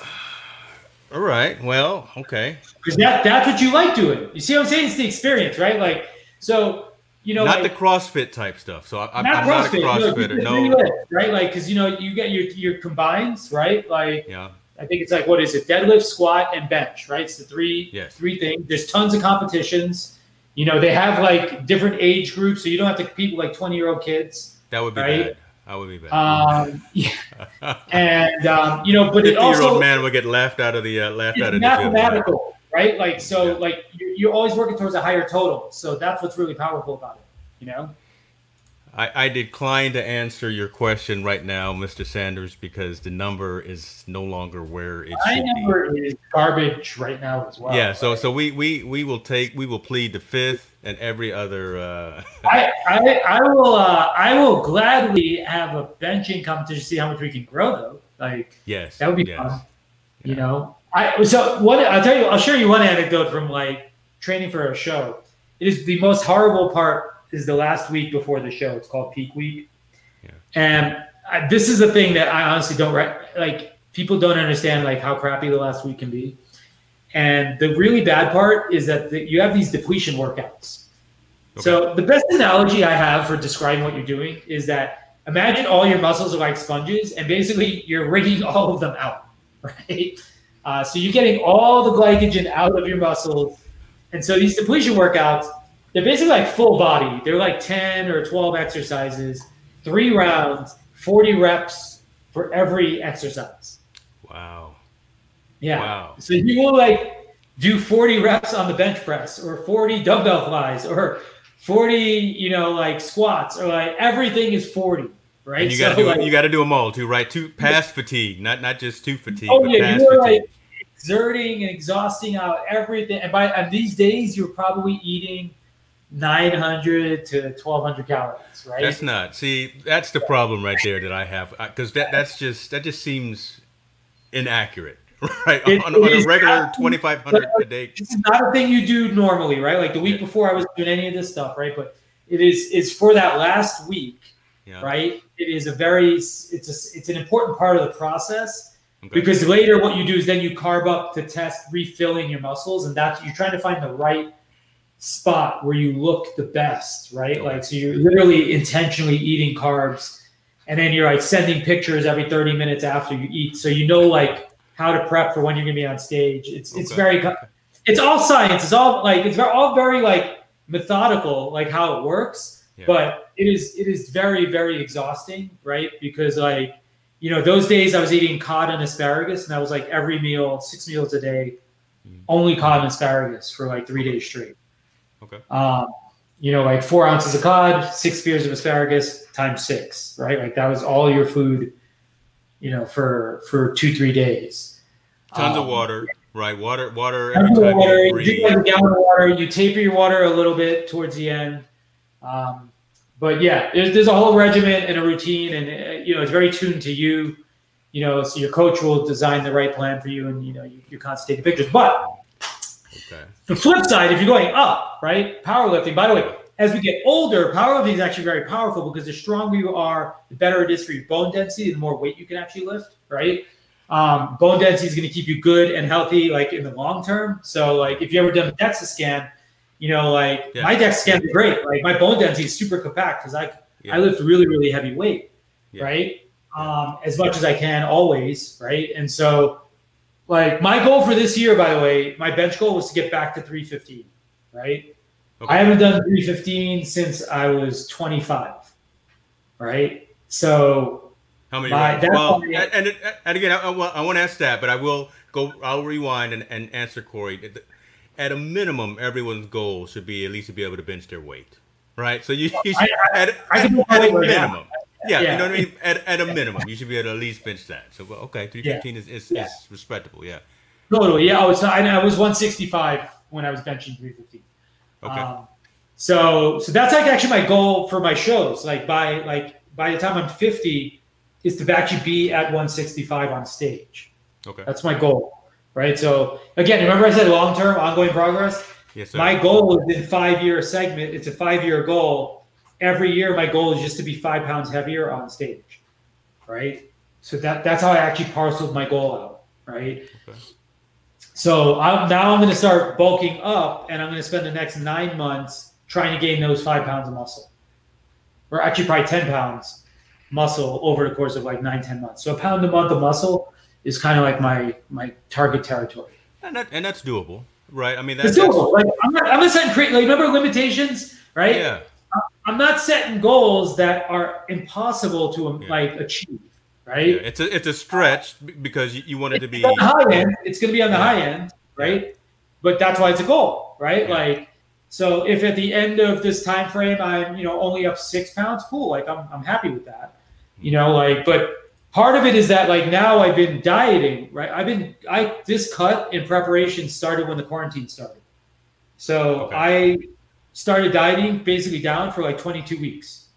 (sighs) All right. Well, okay. Because that that's what you like doing. You see what I'm saying? It's the experience, right? Like so you know, not like, the CrossFit type stuff. So I, am not, not a CrossFitter. No, no. right? Like, because you know, you get your your combines, right? Like, yeah. I think it's like what is it? Deadlift, squat, and bench, right? It's the three yes. three things. There's tons of competitions. You know, they have like different age groups, so you don't have to compete with like 20 year old kids. That would be right? bad. That would be bad. Um, yeah. (laughs) and um, you know, but it also year old man would get laughed out of the uh, laughed out of mathematical. the gym right? Like so, yeah. like you're, you're always working towards a higher total. So that's what's really powerful about it. You know. I, I decline to answer your question right now, Mr. Sanders, because the number is no longer where it My should number be. is garbage right now as well. Yeah, so so we, we we will take we will plead the fifth and every other. Uh... (laughs) I, I I will uh, I will gladly have a benching competition to see how much we can grow though. Like yes, that would be yes. fun. Yeah. You know, I so what I'll tell you, I'll share you one anecdote from like training for a show. It is the most horrible part is the last week before the show. It's called peak week, yeah. and I, this is the thing that I honestly don't like. People don't understand like how crappy the last week can be, and the really bad part is that the, you have these depletion workouts. Okay. So the best analogy I have for describing what you're doing is that imagine all your muscles are like sponges, and basically you're wringing all of them out, (laughs) right? Uh, so you're getting all the glycogen out of your muscles. And so these depletion workouts, they're basically like full body. They're like 10 or 12 exercises, three rounds, 40 reps for every exercise. Wow. Yeah. Wow. So you will like do 40 reps on the bench press or 40 dumbbell flies or 40, you know, like squats or like everything is 40 right? And you got to so, do like, you got to do them all too, right? Too past fatigue, not not just too fatigue. Oh yeah, you're like exerting and exhausting out everything. And by and these days, you're probably eating 900 to 1200 calories, right? That's not. See, that's the problem right there that I have uh, because that that's just that just seems inaccurate. (laughs) Right it, on, on a regular twenty five hundred a day. This is not a thing you do normally, right? Like the week yeah. before, I was doing any of this stuff, right? But it is it's for that last week, yeah. right? It is a very it's a, it's an important part of the process okay. because later what you do is then you carb up to test refilling your muscles, and that's you're trying to find the right spot where you look the best, right? Okay. Like so you're literally intentionally eating carbs, and then you're like sending pictures every 30 minutes after you eat, so you know like how to prep for when you're gonna be on stage. It's okay. it's very it's all science. It's all like it's all very like methodical, like how it works but it is it is very very exhausting, right? Because like you know those days I was eating cod and asparagus, and that was like every meal, six meals a day, mm. only cod and asparagus for like three days straight. Okay. Um, you know, like four ounces of cod, six spears of asparagus times six, right? Like that was all your food, you know, for for two three days. Tons um, of water, right? Water, water. Every time water, you, you drink like a gallon of water. You taper your water a little bit towards the end. Um, but yeah, there's, there's a whole regimen and a routine, and uh, you know it's very tuned to you. You know, so your coach will design the right plan for you, and you know you, you're constantly taking pictures. But okay. the flip side, if you're going up, right, powerlifting. By the way, as we get older, powerlifting is actually very powerful because the stronger you are, the better it is for your bone density, the more weight you can actually lift, right? Um, bone density is going to keep you good and healthy, like in the long term. So, like if you ever done a DEXA scan, you know, like yeah. my DEXA scans are great. Like my bone density is super compact because I yeah. I lift really really heavy weight, yeah. right? Um, as much as I can always, right? And so, like my goal for this year, by the way, my bench goal was to get back to 315, right? Okay. I haven't done 315 since I was 25, right? So how many? My, well, and, and, and again, I, I, want to ask that, but I will go. I'll rewind and, and answer Corey at a minimum, everyone's goal should be at least to be able to bench their weight, right? So you, you should, I, at, I at, at a minimum. Yeah, yeah, you know what I mean. At, at a minimum, you should be able to at least bench that. So well, okay, three fifteen yeah. is, is, yeah. is respectable. Yeah. Totally. Yeah. I was I, I was one sixty five when I was benching three fifteen. Okay. Um, so so that's like actually my goal for my shows. Like by like by the time I'm fifty, is to actually be at 165 on stage. Okay. That's my goal, right? So again, remember I said long term, ongoing progress. Yes, sir. My goal is in five year segment. It's a five year goal. Every year, my goal is just to be five pounds heavier on stage, right? So that that's how I actually parceled my goal out, right? Okay. So I'm, now I'm going to start bulking up, and I'm going to spend the next nine months trying to gain those five pounds of muscle, or actually probably ten pounds muscle over the course of like nine ten months. So a pound a month of muscle is kind of like my my target territory. and that and that's doable, right? I mean, It's that's, doable. Like I'm not, I'm not setting like remember limitations, right? yeah, I'm not setting goals that are impossible to um, Yeah. like achieve, right? yeah. It's a it's a stretch because you, you want it to be It's on the high end. It's going to be on the Yeah. high end, right? But that's why it's a goal, right? Like, so if at the end of this time frame I'm, you know, only up six pounds, cool. Like I'm, I'm happy with that, you know. Like, but part of it is that like now I've been dieting, right? I've been I this cut in preparation started when the quarantine started, so Okay. I started dieting basically down for like 22 weeks.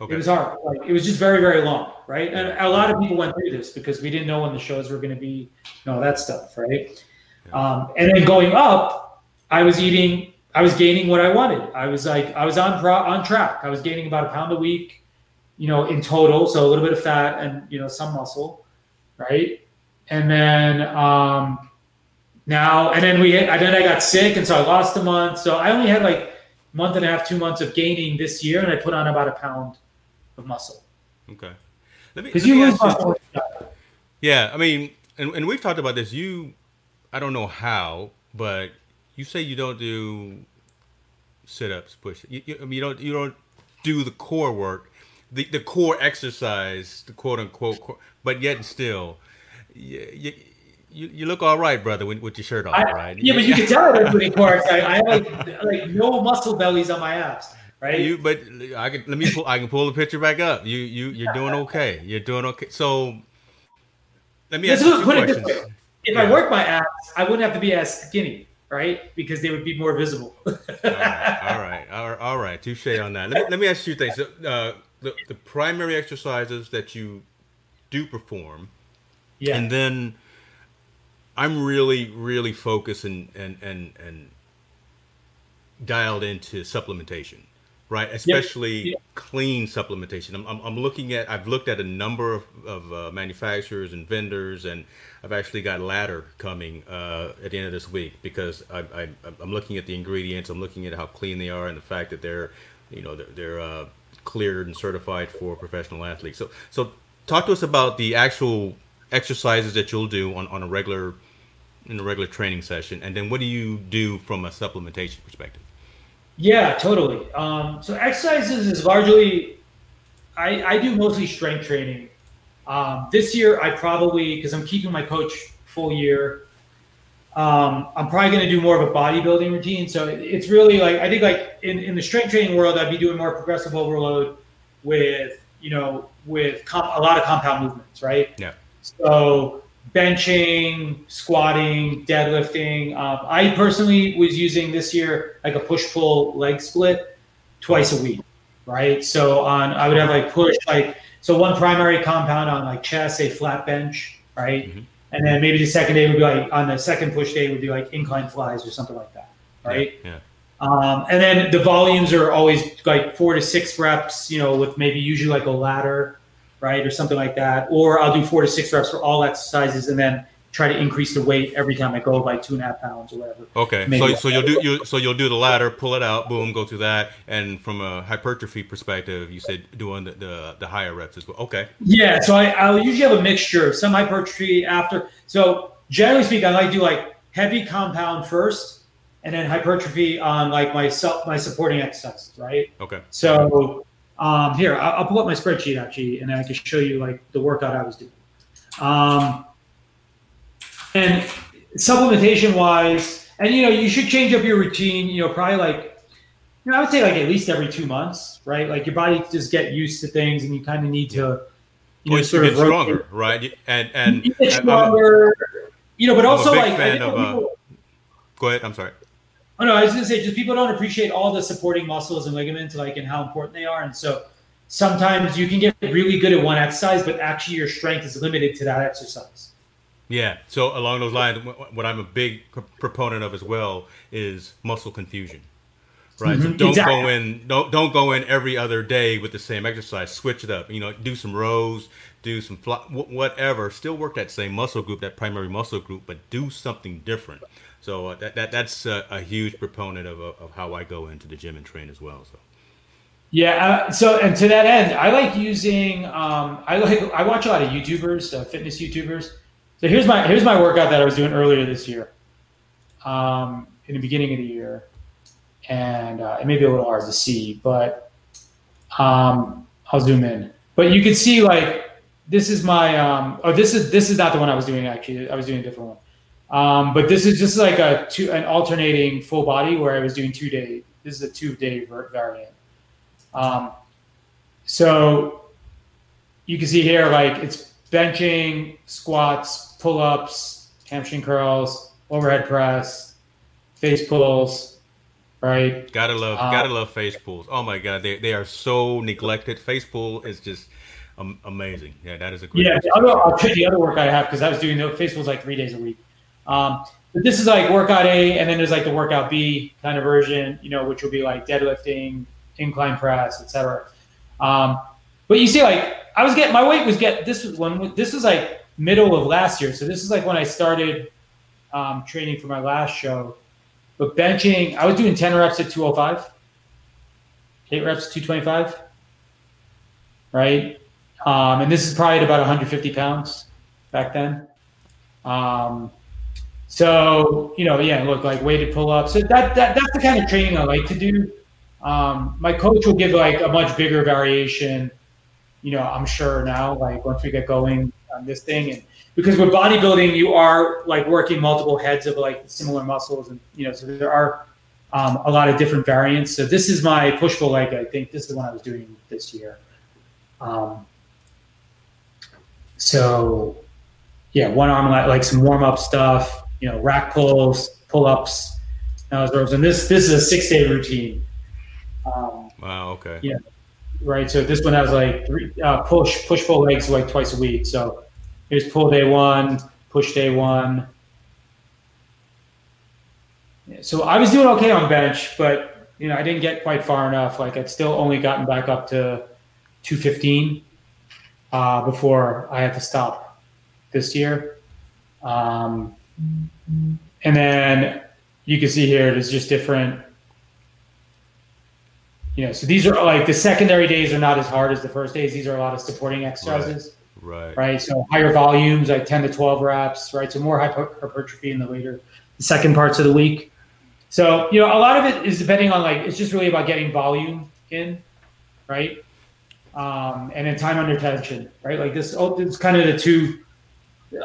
okay. It was hard. Like it was just very, very long, right? And a lot of people went through this because we didn't know when the shows were going to be, and all that stuff, right? Um, and then going up, I was eating, I was gaining what I wanted. I was like, I was on pro, on track. I was gaining about a pound a week, you know, in total. So a little bit of fat and you know some muscle, right? And then um, now, and then we, hit, and then I got sick, and so I lost a month. So I only had like month and a half, two months of gaining this year, and I put on about a pound of muscle okay. Let me, because you lose muscle. Yeah, I mean, and, and we've talked about this. You, I don't know how, but you say you don't do sit-ups, push. You, you, I mean, you don't you don't do the core work, the the core exercise, the quote unquote, core, but yet still, you, you, you, look all right, brother, with, with your shirt on, I, right? Yeah, but you can tell I'm putting core exercise. I have like like no muscle bellies on my abs, right? You, but I can let me pull. I can pull the picture back up. You, you, you're doing okay. You're doing okay. So, let me Let's ask you put it this questions. way. If I Yeah. work my abs, I wouldn't have to be as skinny, right? Because they would be more visible. all right, all right, all right, right. Touche on that. Let me, let me ask you two things. So, Uh, the, the primary exercises that you do perform, yeah. and then I'm really, really focused and and and and dialed into supplementation, right? Especially Yeah. clean supplementation. I'm, I'm, I'm looking at. I've looked at a number of, of uh, manufacturers and vendors, and I've actually got Ladder coming uh, at the end of this week because I, I, I'm looking at the ingredients. I'm looking at how clean they are and the fact that they're, you know, they're, they're uh, cleared and certified for professional athletes. So, so talk to us about the actual exercises that you'll do on, on a regular in a regular training session, and then what do you do from a supplementation perspective? Yeah, totally. Um, so exercises is largely, I, I do mostly strength training. Um, this year, I probably because I'm keeping my coach full year. Um, I'm probably going to do more of a bodybuilding routine. So it- it's really like I think like in, in the strength training world, I'd be doing more progressive overload with you know with com- a lot of compound movements, right? Yeah. So benching, squatting, deadlifting. Um, I personally was using this year like a push pull leg split twice a week, right? So on I would have like push like so one primary compound on like chest, a flat bench, right? Mhm. And then maybe the second day would be like on the second push day would be like incline flies or something like that, right? Yeah. Um, and then the volumes are always like four to six reps, you know, with maybe usually like a ladder, right, or something like that. Or I'll do four to six reps for all exercises, and then try to increase the weight every time I go by two and a half pounds or whatever. Okay, so Maybe. so you'll do you so you'll do the ladder, pull it out, boom, go through that, and from a hypertrophy perspective, you said doing the the, the higher reps as well. Okay, Yeah, so I, I'll usually have a mixture of some hypertrophy after. So generally speaking, I like to do like heavy compound first, and then hypertrophy on like my self my supporting exercises, right? okay, So um, here, I'll, I'll pull up my spreadsheet actually, and I can show you like the workout I was doing. Um, and supplementation wise, and you know, you should change up your routine. You know, probably like, you know, I would say like at least every two months, right? Like your body just get used to things, and you kind of need to, you know, well, sort get of rotate. stronger, right? And and You get I'm- I'm- You know, but I'm a also like, of, what uh, go ahead. I'm sorry. Oh no, I was gonna say just people don't appreciate all the supporting muscles and ligaments, like and how important they are. And so, sometimes you can get really good at one exercise, but actually your strength is limited to that exercise. Yeah. So along those lines, what I'm a big proponent of as well is muscle confusion. Right. Mm-hmm. So don't exactly. go in. Don't don't go in every other day with the same exercise. Switch it up. You know, do some rows, do some fly, whatever. Still work that same muscle group, that primary muscle group, but do something different. So uh, that, that that's a, a huge proponent of, of how I go into the gym and train as well. So. Yeah. Uh, so, and to that end, I like using. Um, I like. I watch a lot of YouTubers, uh, fitness YouTubers. So here's my here's my workout that I was doing earlier this year, um, in the beginning of the year, and uh, it may be a little hard to see, but um, I'll zoom in. But you can see like this is my. Um, oh, this is this is not the one I was doing actually. I was doing a different one. Um, but this is just like a two an alternating full body where I was doing two day. This is a two day variant. Um, so you can see here, like it's benching, squats, pull ups, hamstring curls, overhead press, face pulls, right? Gotta love, um, gotta love face pulls. Oh my god, they, they are so neglected. Face pull is just um, amazing. Yeah, that is a great. Yeah, I'll, I'll check the other work I have because I was doing the face pulls like three days a week. Um, but this is like workout A, and then there's like the workout B kind of version, you know, which will be like deadlifting, incline press, etc. Um, but you see, like I was getting my weight was get this was when this was like middle of last year, so this is like when I started um, training for my last show. But benching, I was doing ten reps at two hundred oh five, eight reps two twenty five, right? Um, and this is probably at about 150 pounds back then. Um, so you know, yeah, look like weighted pull ups. So that, that that's the kind of training I like to do. Um, my coach will give like a much bigger variation. You know, I'm sure now, like once we get going on this thing, and because with bodybuilding, you are like working multiple heads of like similar muscles, and you know, so there are um, a lot of different variants. So this is my push pull leg. I think this is the one I was doing this year. Um, so yeah, one arm like some warm up stuff. You know, rack pulls, pull ups, and this this is a six day routine. Um, wow. Okay. Yeah. Right. So this one has like three uh, push push pull legs like twice a week. So here's pull day one, push day one. So I was doing okay on bench, but you know I didn't get quite far enough. Like I'd still only gotten back up to 215 uh, before I had to stop this year. Um, and then you can see here there's just different you know, so these are like the secondary days are not as hard as the first days. These are a lot of supporting exercises. Right. Right. right? So higher volumes, like 10 to 12 reps, right? So more hypertrophy in the later, the second parts of the week. So, you know, a lot of it is depending on like, it's just really about getting volume in, right? Um, and then time under tension, right? Like this, oh, it's kind of the two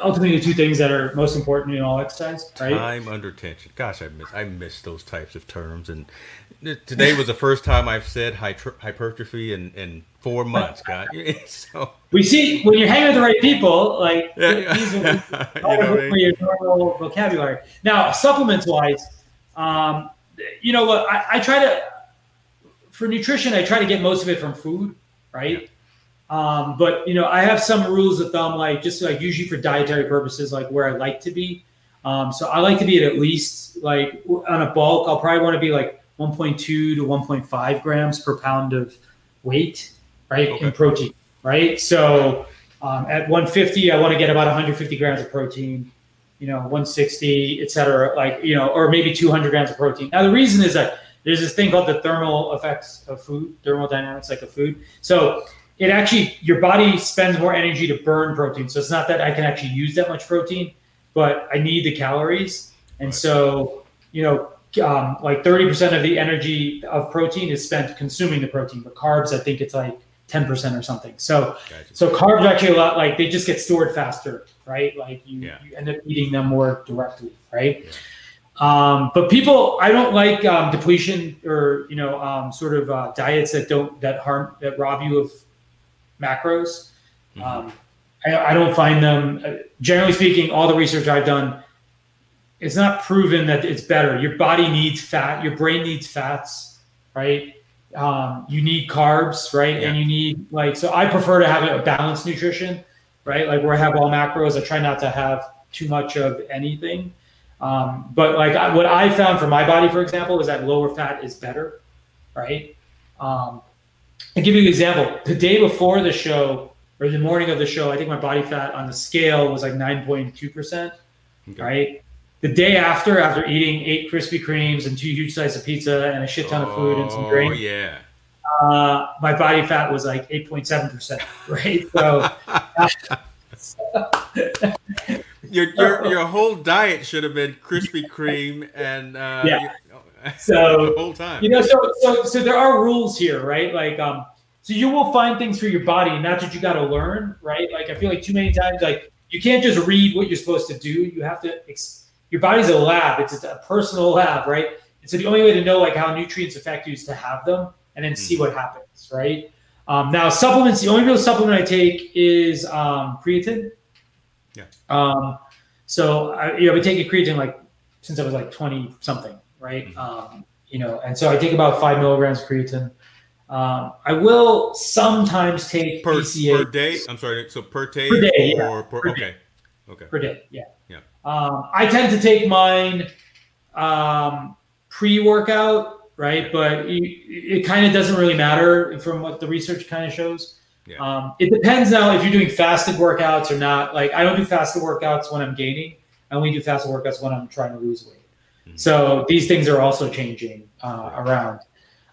ultimately the two things that are most important in all exercise, right? Time under tension. Gosh, I miss I miss those types of terms. And today was the first time I've said hypertrophy and, in four months. God, (laughs) (laughs) so we see when you're hanging with the right people, like yeah. these are (laughs) you know mean? your normal vocabulary. Now, supplements wise, um, you know, what? I, I try to for nutrition, I try to get most of it from food, right? Um, but you know, I have some rules of thumb, like just like usually for dietary purposes, like where I like to be. Um, so I like to be at at least like on a bulk. I'll probably want to be like 1.2 to 1.5 grams per pound of weight, right, okay. in protein, right. So um, at 150, I want to get about 150 grams of protein. You know, 160, et cetera, like you know, or maybe 200 grams of protein. Now the reason is that there's this thing called the thermal effects of food, thermodynamics like of food. So it actually your body spends more energy to burn protein. So it's not that I can actually use that much protein, but I need the calories. And so, you know, um, like 30% of the energy of protein is spent consuming the protein, but carbs, I think it's like 10% or something. So, gotcha. so carbs actually a lot like they just get stored faster, right? Like you, yeah. you end up eating them more directly, right? Yeah. Um, but people, I don't like um, depletion or you know, um, sort of uh, diets that don't that harm that rob you of macros. Mm-hmm. Um, I, I, don't find them, uh, generally speaking, all the research I've done, it's not proven that it's better. Your body needs fat, your brain needs fats, right? Um, you need carbs, right? Yeah. And you need like so. I prefer to have a balanced nutrition, right? Like where I have all macros. I try not to have too much of anything. Um, but like I, what I found for my body, for example, is that lower fat is better, right? Um, I'll give you an example. The day before the show or the morning of the show, I think my body fat on the scale was like 9.2%, Okay. right? The day after, after eating eight Krispy Kremes and two huge slices of pizza and a shit ton of food and some Oh yeah. uh, my body fat was like 8.7%, (laughs) right? So, (laughs) Your your your whole diet should have been Krispy Kreme and uh, Yeah. (laughs) So, the whole time. you know, so, so, so there are rules here, right? Like, um, so you will find things for your body, and that's what you got to learn, right? Like, I feel like too many times, like, you can't just read what you're supposed to do. You have to, ex- your body's a lab. It's a personal lab, right? And so the only way to know like how nutrients affect you is to have them and then see what happens, right? Um, now supplements, the only real supplement I take is um, creatine. Yeah. Um, so I, you know, I've been taking creatine like since I was like 20 something, right? Mhm. Um, you know, and so I take about five milligrams of creatine. Um, I will sometimes take per, BCA per day. I'm sorry. So per day, Per day, or yeah. per, Per okay, okay. per day. Yeah. Um, I tend to take mine um, pre-workout, right? But it, it kind of doesn't really matter from what the research kind of shows. Yeah. Um, it depends now if you're doing fasted workouts or not. Like I don't do fasted workouts when I'm gaining. I only do fasted workouts when I'm trying to lose weight. Mhm. So these things are also changing uh, around.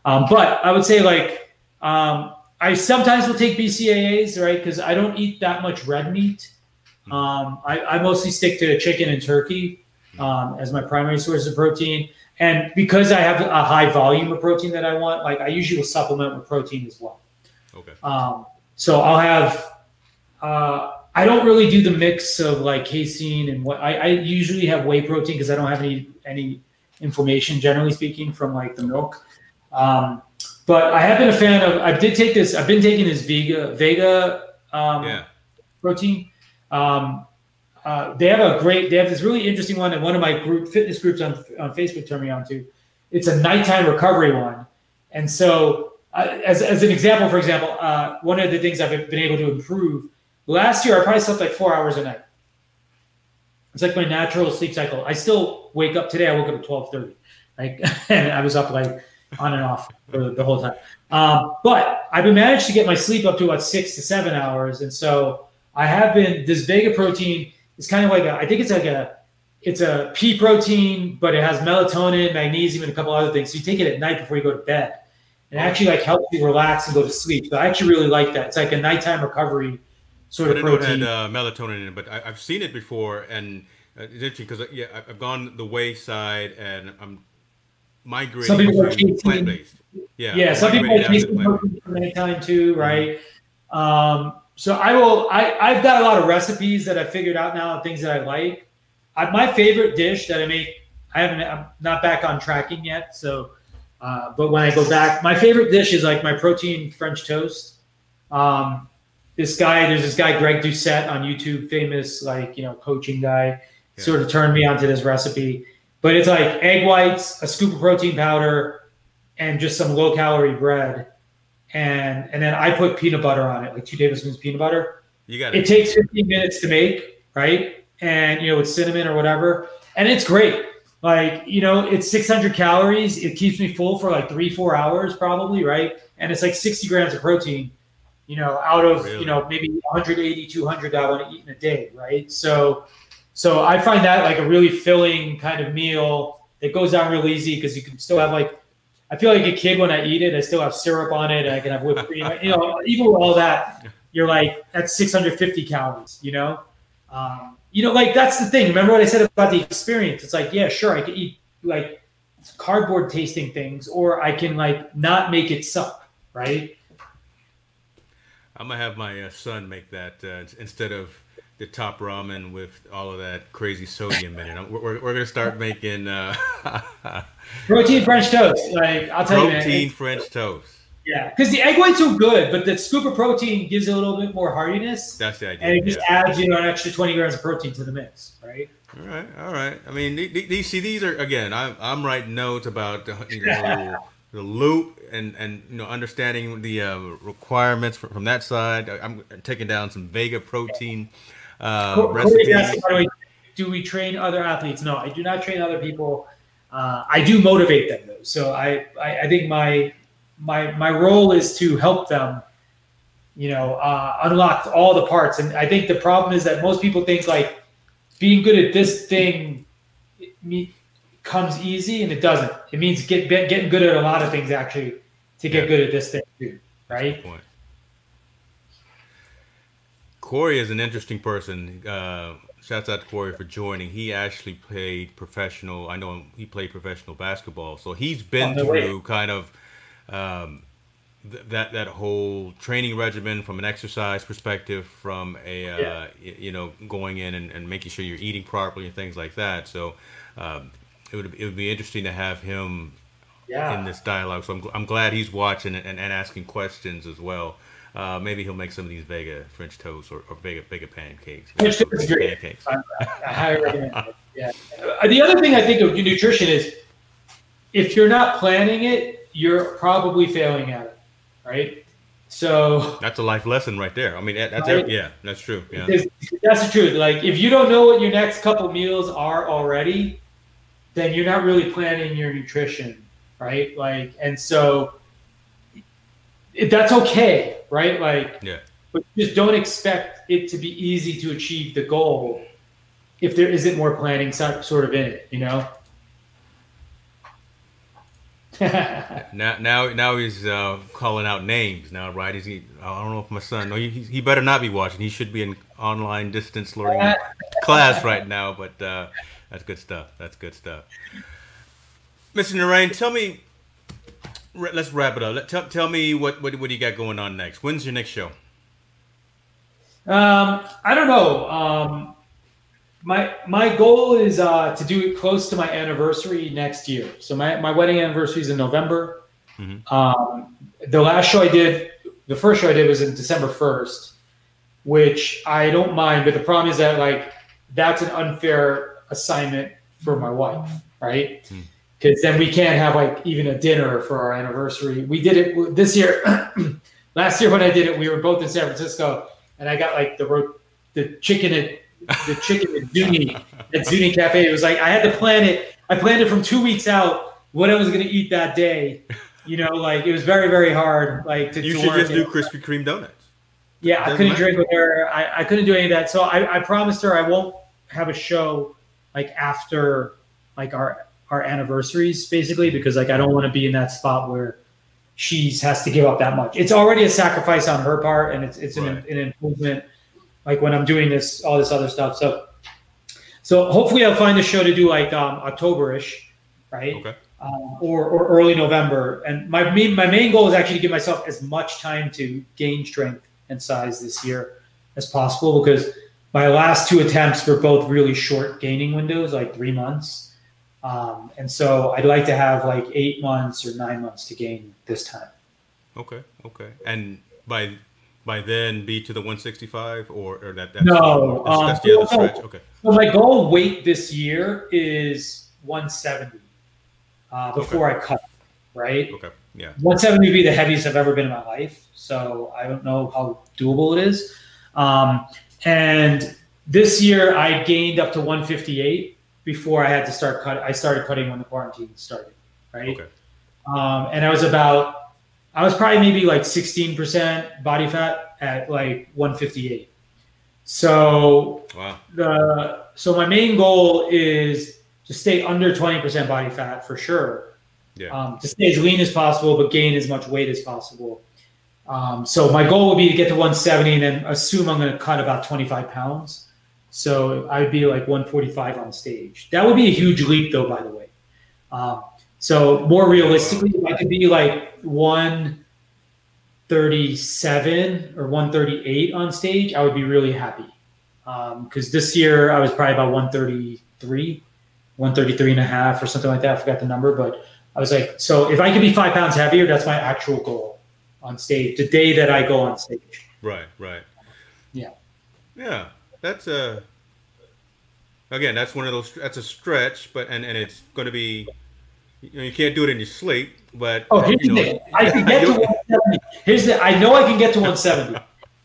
Um, but I would say like um, I sometimes will take BCAAs, right? Because I don't eat that much red meat. Um, I, I mostly stick to chicken and turkey um, as my primary source of protein. And because I have a high volume of protein that I want, like I usually will supplement with protein as well. Okay. Um, so I'll have, uh, I don't really do the mix of like casein and what I, I usually have whey protein because I don't have any, any inflammation, generally speaking, from like the milk. Um, but I have been a fan of, I did take this, I've been taking this Vega, Vega, um, Yeah. protein. Um, uh, they have a great, they have this really interesting one that one of my group fitness groups on, on Facebook turned me on to. It's a nighttime recovery one. And so, uh, as, as an example, for example, uh, one of the things I've been able to improve last year, I probably slept like four hours a night. It's like my natural sleep cycle. I still wake up today. I woke up at twelve thirty, like, (laughs) and I was up like on and off for the whole time. Um, but I've been managed to get my sleep up to about six to seven hours, and so I have been. This Vega protein is kind of like a. I think it's like a. It's a pea protein, but it has melatonin, magnesium, and a couple other things. So you take it at night before you go to bed. And it actually like helps you relax and go to sleep. So I actually really like that. It's like a nighttime recovery sort But of it protein. had uh, melatonin in it, but I, I've seen it before, and uh, it's interesting because yeah, I- I've gone the wayside, and I'm migrating Some people are to casein. plant based. Yeah, yeah, some people are down to tasting plant-based. protein from anytime too, right? Um, so I will. I I've got a lot of recipes that I figured out now, things that I like. I, my favorite dish that I make, I haven't. I'm not back on tracking yet, so. Uh, but when I go back, my favorite dish is like my protein French toast. Um, this guy, there's this guy Greg Doucette on YouTube, famous like you know coaching guy, Yeah. sort of turned me onto this recipe. But it's like egg whites, a scoop of protein powder, and just some low calorie bread, and and then I put peanut butter on it, like two tablespoons of peanut butter. You got It it. takes 15 minutes to make, right? And you know, with cinnamon or whatever, and it's great. Like you know, it's 600 calories. It keeps me full for like three, four hours, probably, right? And it's like 60 grams of protein. You know, out of Really? you know maybe 180, 200 that I want to eat in a day, right? So, so I find that like a really filling kind of meal that goes down real easy because you can still have like I feel like a kid when I eat it. I still have syrup on it. I can have whipped cream. You know, even with all that, you're like that's 650 calories. You know, um, you know, like that's the thing. Remember what I said about the experience? It's like, yeah, sure, I can eat like cardboard tasting things, or I can like not make it suck, right? I'm gonna have my uh, son make that uh, instead of the top ramen with all of that crazy sodium in it. We're, we're, we're gonna start making uh, (laughs) Protein French toast. Like I'll tell you, protein French toast. yeah, because the egg whites are good, but the scoop of protein gives it a little bit more hardiness, That's the idea. and it just yeah. adds you know an extra 20 grams of protein to the mix, right? All right, all right. I mean, the- the- these see these are again. I'm I'm writing notes about the, you know, the (laughs) loop and and you know understanding the uh, requirements from, from that side. I'm taking down some Vega protein uh, recipes. do we train other athletes? No, I do not train other people. Uh, I do motivate them though. So I, I, I think my my my role is to help them you know uh, unlock all the parts and i think the problem is that most people think like being good at this thing me, comes easy and it doesn't it means get, getting good at a lot of things actually to get yeah. good at this thing too right corey is an interesting person uh, shouts out to corey for joining he actually played professional i know he played professional basketball so he's been through way. kind of um, th- that that whole training regimen from an exercise perspective, from a uh, yeah. you know going in and, and, making sure you're eating properly and things like that. So um, it would it would be interesting to have him yeah. in this dialogue. So I'm, I'm glad he's watching and, and asking questions as well. Uh, maybe he'll make some of these Vega French toast or, or Vega Vega pancakes. French toast is great. Pancakes. I, I highly recommend. Yeah. The other thing I think of nutrition is if you're not planning it, you're probably failing at it, right? So that's a life lesson right there. I mean, that's right? yeah, that's true. Yeah, that's the truth. Like, if you don't know what your next couple meals are already, then you're not really planning your nutrition, right? Like, and so that's okay, right? Like, yeah, but just don't expect it to be easy to achieve the goal if there isn't more planning sort of in it, you know. (laughs) now, now, now he's uh, calling out names now, right? Is he? I don't know if my son. No, he, he better not be watching. He should be in online distance learning class right now. But uh, that's good stuff. That's good stuff. Mr. Narain, tell me. Let's wrap it up. Let, tell, tell me what, what what do you got going on next? When's your next show? Um, I don't know. Um, my my goal is uh, to do it close to my anniversary next year. So my, my wedding anniversary is in November. Mm-hmm. Um, the last show I did, the first show I did was in December first, which I don't mind. But the problem is that like that's an unfair assignment for my wife, right? Because then we can't have like even a dinner for our anniversary. We did it this year. (clears throat) last year when I did it, we were both in San Francisco, and I got like the the chicken at the chicken at Zuni at Zuni Cafe. It was like I had to plan it. I planned it from two weeks out what I was going to eat that day. You know, like it was very very hard. Like to you to should just do Krispy Kreme donuts. Yeah, I couldn't matter. drink with her. I, I couldn't do any of that. So I, I promised her I won't have a show like after like our our anniversaries basically because like I don't want to be in that spot where she has to give up that much. It's already a sacrifice on her part and it's it's right. an, an improvement like when I'm doing this, all this other stuff. So, so hopefully I'll find a show to do like um, October-ish, right? Okay. Um, or, or early November. And my main, my main goal is actually to give myself as much time to gain strength and size this year as possible because my last two attempts were both really short gaining windows, like three months. Um, and so I'd like to have like eight months or nine months to gain this time. Okay. Okay. And by by then be to the 165 or, or that that's, no that's, that's the um, other stretch okay so my goal weight this year is 170 uh, before okay. i cut right okay yeah 170 would be the heaviest i've ever been in my life so i don't know how doable it is um, and this year i gained up to 158 before i had to start cut i started cutting when the quarantine started right okay. um, and i was about I was probably maybe like 16% body fat at like 158. So wow. the so my main goal is to stay under 20% body fat for sure. Yeah. Um, to stay as lean as possible, but gain as much weight as possible. Um, so my goal would be to get to 170 and then assume I'm going to cut about 25 pounds. So I'd be like 145 on stage. That would be a huge leap, though. By the way, um, so more realistically, if I could be like 137 or 138 on stage, I would be really happy. Because um, this year I was probably about 133, 133 and a half or something like that. I forgot the number, but I was like, so if I could be five pounds heavier, that's my actual goal on stage. The day that I go on stage. Right, right. Yeah. Yeah, that's a. Again, that's one of those. That's a stretch, but and and it's going to be you, know, you can't do it in your sleep, but oh, here's you know, the thing. I can get to 170. Here's the I know I can get to 170.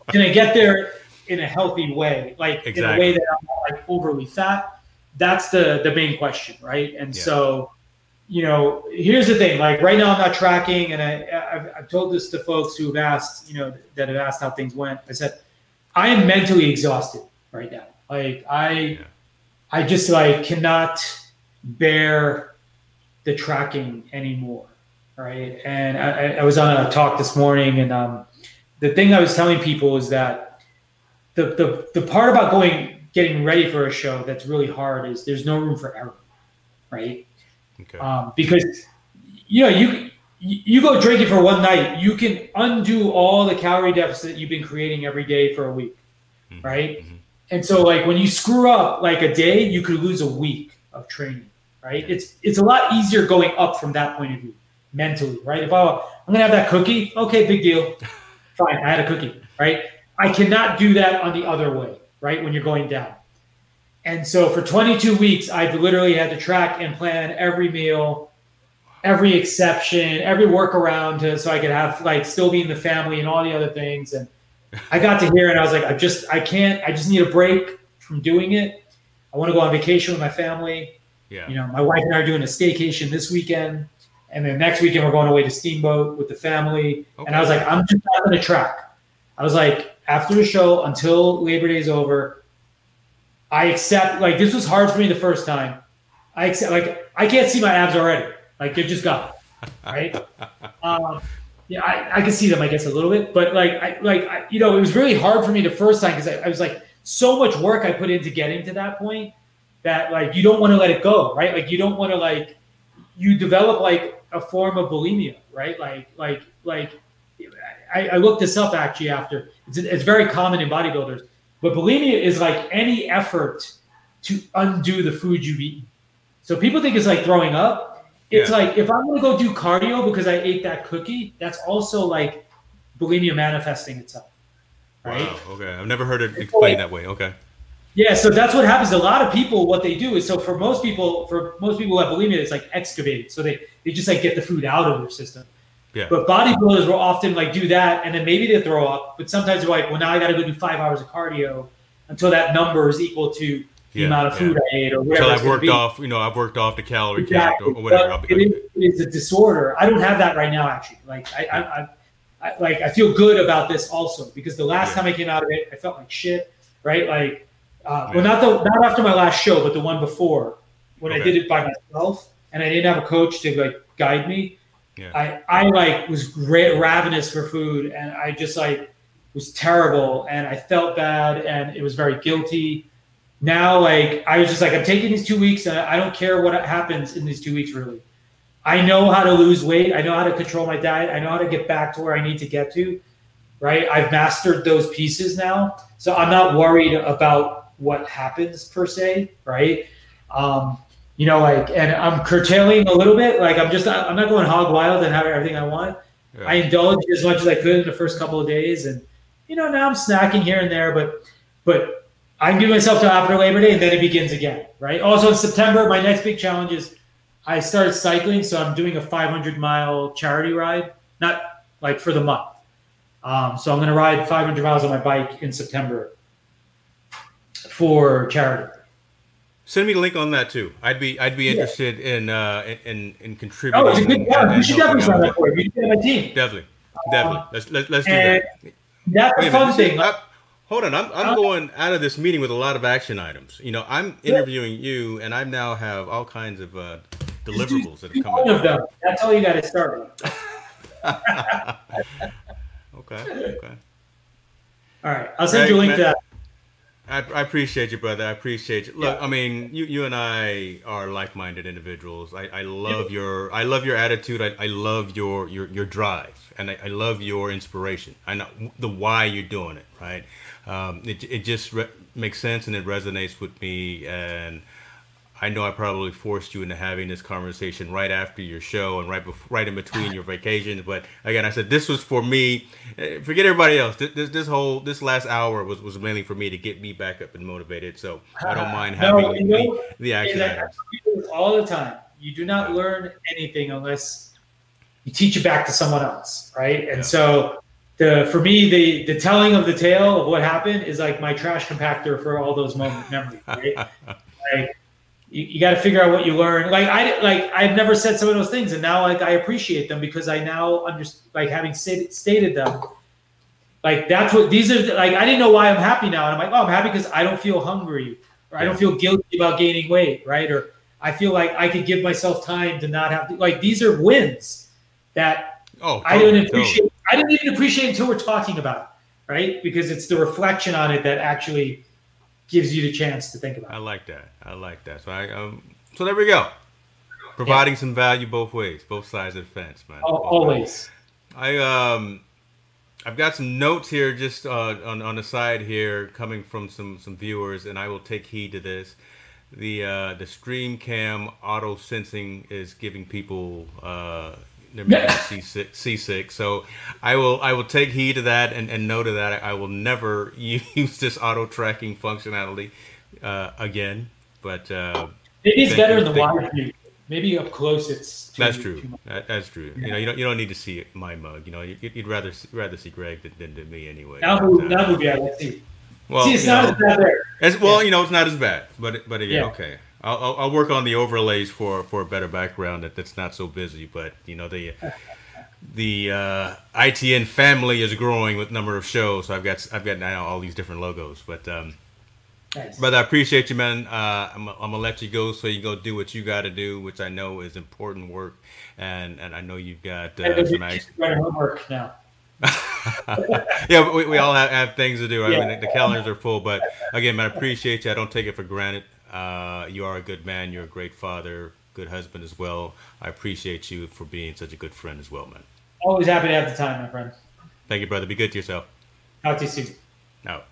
Can I get there in a healthy way, like Exactly. in a way that I'm not like overly fat? That's the the main question, right? And Yeah. so, you know, here's the thing. Like right now, I'm not tracking, and I I've, I've told this to folks who've asked, you know, that have asked how things went. I said, I am mentally exhausted right now. Like I, Yeah. I just like cannot bear the tracking anymore, right? And I, I- was on a talk this morning, and um, the thing I was telling people is that the, the the part about going getting ready for a show that's really hard is there's no room for error, right? okay. um, because you know you you go drinking for one night, you can undo all the calorie deficit you've been creating every day for a week, Mhm, right? mhm. And so like when you screw up like a day, you could lose a week of training, right? It's it's a lot easier going up from that point of view mentally, right? If I, I'm gonna have that cookie, okay, big deal, (laughs) fine, I had a cookie, right? I cannot do that on the other way, right? When you're going down. And so for 22 weeks, I've literally had to track and plan every meal, every exception, every workaround to so I could have like still be in the family and all the other things. And I got to here and I was like, I just I can't, I just need a break from doing it. I want to go on vacation with my family. Yeah. You know, my wife and I are doing a staycation this weekend. And then next weekend we're going away to Steamboat with the family. Okay. And I was like, I'm just not gonna track. I was like, after the show, until Labor Day is over, I accept like this was hard for me the first time. I accept like I can't see my abs already. Like they're just gone. Right? (laughs) um, yeah, I, I can see them, I guess, a little bit, but like, I like, I, you know, it was really hard for me the first time because I, I was like, so much work I put into getting to that point that like you don't want to let it go, right? Like you don't want to like you develop like a form of bulimia, right? Like like like I, I looked this up actually after it's it's very common in bodybuilders, but bulimia is like any effort to undo the food you've eaten. So people think it's like throwing up. It's Yeah. like if I'm gonna go do cardio because I ate that cookie, that's also like bulimia manifesting itself. Right? Wow. Okay. I've never heard it explained that way. Okay. Yeah, so that's what happens. A lot of people, what they do is so for most people, for most people who have bulimia, it's like excavated. So they they just like get the food out of their system. Yeah. But bodybuilders will often like do that, and then maybe they throw up. But sometimes they're like, well, now I got to go do five hours of cardio until that number is equal to the Yeah, amount of food I ate or whatever. Until I've worked off, you know, I've worked off the calorie Exactly. count or whatever. Be, it, is, it is a disorder. I don't have that right now, actually. Like I, I, I, I, like I feel good about this also because the last Yeah. time I came out of it, I felt like shit. Right? Like, uh, Yeah. well, not the not after my last show, but the one before when I did it by myself and I didn't have a coach to like guide me. Yeah. I, I like was ra- ravenous for food and I just like was terrible and I felt bad and it was very guilty. Now, like I was just like, I'm taking these two weeks and I don't care what happens in these two weeks. Really, I know how to lose weight. I know how to control my diet. I know how to get back to where I need to get to. Right, I've mastered those pieces now, so I'm not worried about what happens per se. Right, um, you know, like, and I'm curtailing a little bit. Like, I'm just, I'm not going hog wild and having everything I want. Yeah. I indulged as much as I could in the first couple of days, and you know now I'm snacking here and there, but but I can give myself to after Labor Day, and then it begins again, right? Also in September, my next big challenge is I started cycling, so I'm doing a 500 mile charity ride, not like for the month. Um, so I'm going to ride 500 miles on my bike in September for charity. Send me the link on that too. I'd be I'd be Yeah. interested in uh in in, in contributing. Oh, it's a good and- one. You should definitely sign up for it. You should get my team. Definitely, definitely. Let's let, let's do that. That's the fun thing. Hold on, I'm I'm going out of this meeting with a lot of action items. You know, I'm Yeah. interviewing you, and I now have all kinds of uh, deliverables that have come one of them. That's all you got to start with. (laughs) Okay, okay. All right, I'll send you a link to that. I, I appreciate you, brother. I appreciate you. Look, I mean, you, you and I are like-minded individuals. I, I love your I love your attitude. I, I love your, your, your drive, and I, I love your inspiration. I know the why you're doing it. Right? Um, it it just re- makes sense and it resonates with me. And I know I probably forced you into having this conversation right after your show and right before, right in between your vacations. But again, I said this was for me. Eh, Forget everybody else. This, this, this whole this last hour was, was mainly for me to get me back up and motivated. So I don't mind No, having you know, the, the action And I- I items. all the time. You do not learn anything unless you teach it back to someone else, right? And yeah. so the for me the the telling of the tale of what happened is like my trash compactor for all those moment (laughs) memories, right? like you, you got to figure out what you learn. Like I like I've never said some of those things, and now like I appreciate them because I now understand. Like having stated, stated them, like that's what these are. Like I didn't know why I'm happy now, and I'm like, oh, I'm happy because I don't feel hungry, or I don't feel guilty about gaining weight, right? Or I feel like I could give myself time to not have to. Like these are wins that oh, totally, I didn't appreciate. Totally. I didn't even appreciate until we're talking about, it, right? Because it's the reflection on it that actually gives you the chance to think about. It. I like that. I like that. So I um, so there we go. Providing yeah. some value both ways, both sides of the fence, man. always. I um, I've got some notes here just uh, on on the side here coming from some some viewers, and I will take heed to this. The uh, the stream cam auto sensing is giving people uh, they're making seasick, seasick. So I will I will take heed to that and, and note of that. I will never (laughs) use this auto tracking functionality uh, again. But uh, maybe it's better in the wide view. Maybe up close, it's too, that's true. That, that's true. Yeah. You know, you don't you don't need to see my mug. You know, you, would rather rather see Greg than, than, than me anyway. Now, but, now uh, yeah, let's see. Well, see, it's not know, as bad there. As, well, yeah. you know, it's not as bad, but but again, yeah. okay. I'll, I'll work on the overlays for, for a better background that, that's not so busy. But you know the the uh, ITN family is growing with number of shows. So I've got I've got now all these different logos. But um, nice. but I appreciate you, man. Uh, I'm, I'm gonna let you go so you go do what you got to do, which I know is important work, and and I know you've got uh, some nice homework now. (laughs) yeah, we, we all have, have things to do. I yeah. mean, the, the calendars are full, but again, man, I appreciate you. I don't take it for granted. Uh, you are a good man. You're a great father, good husband as well. I appreciate you for being such a good friend as well, man. Always happy to have the time, my friend. Thank you, brother. Be good to yourself. Talk to you soon. Out.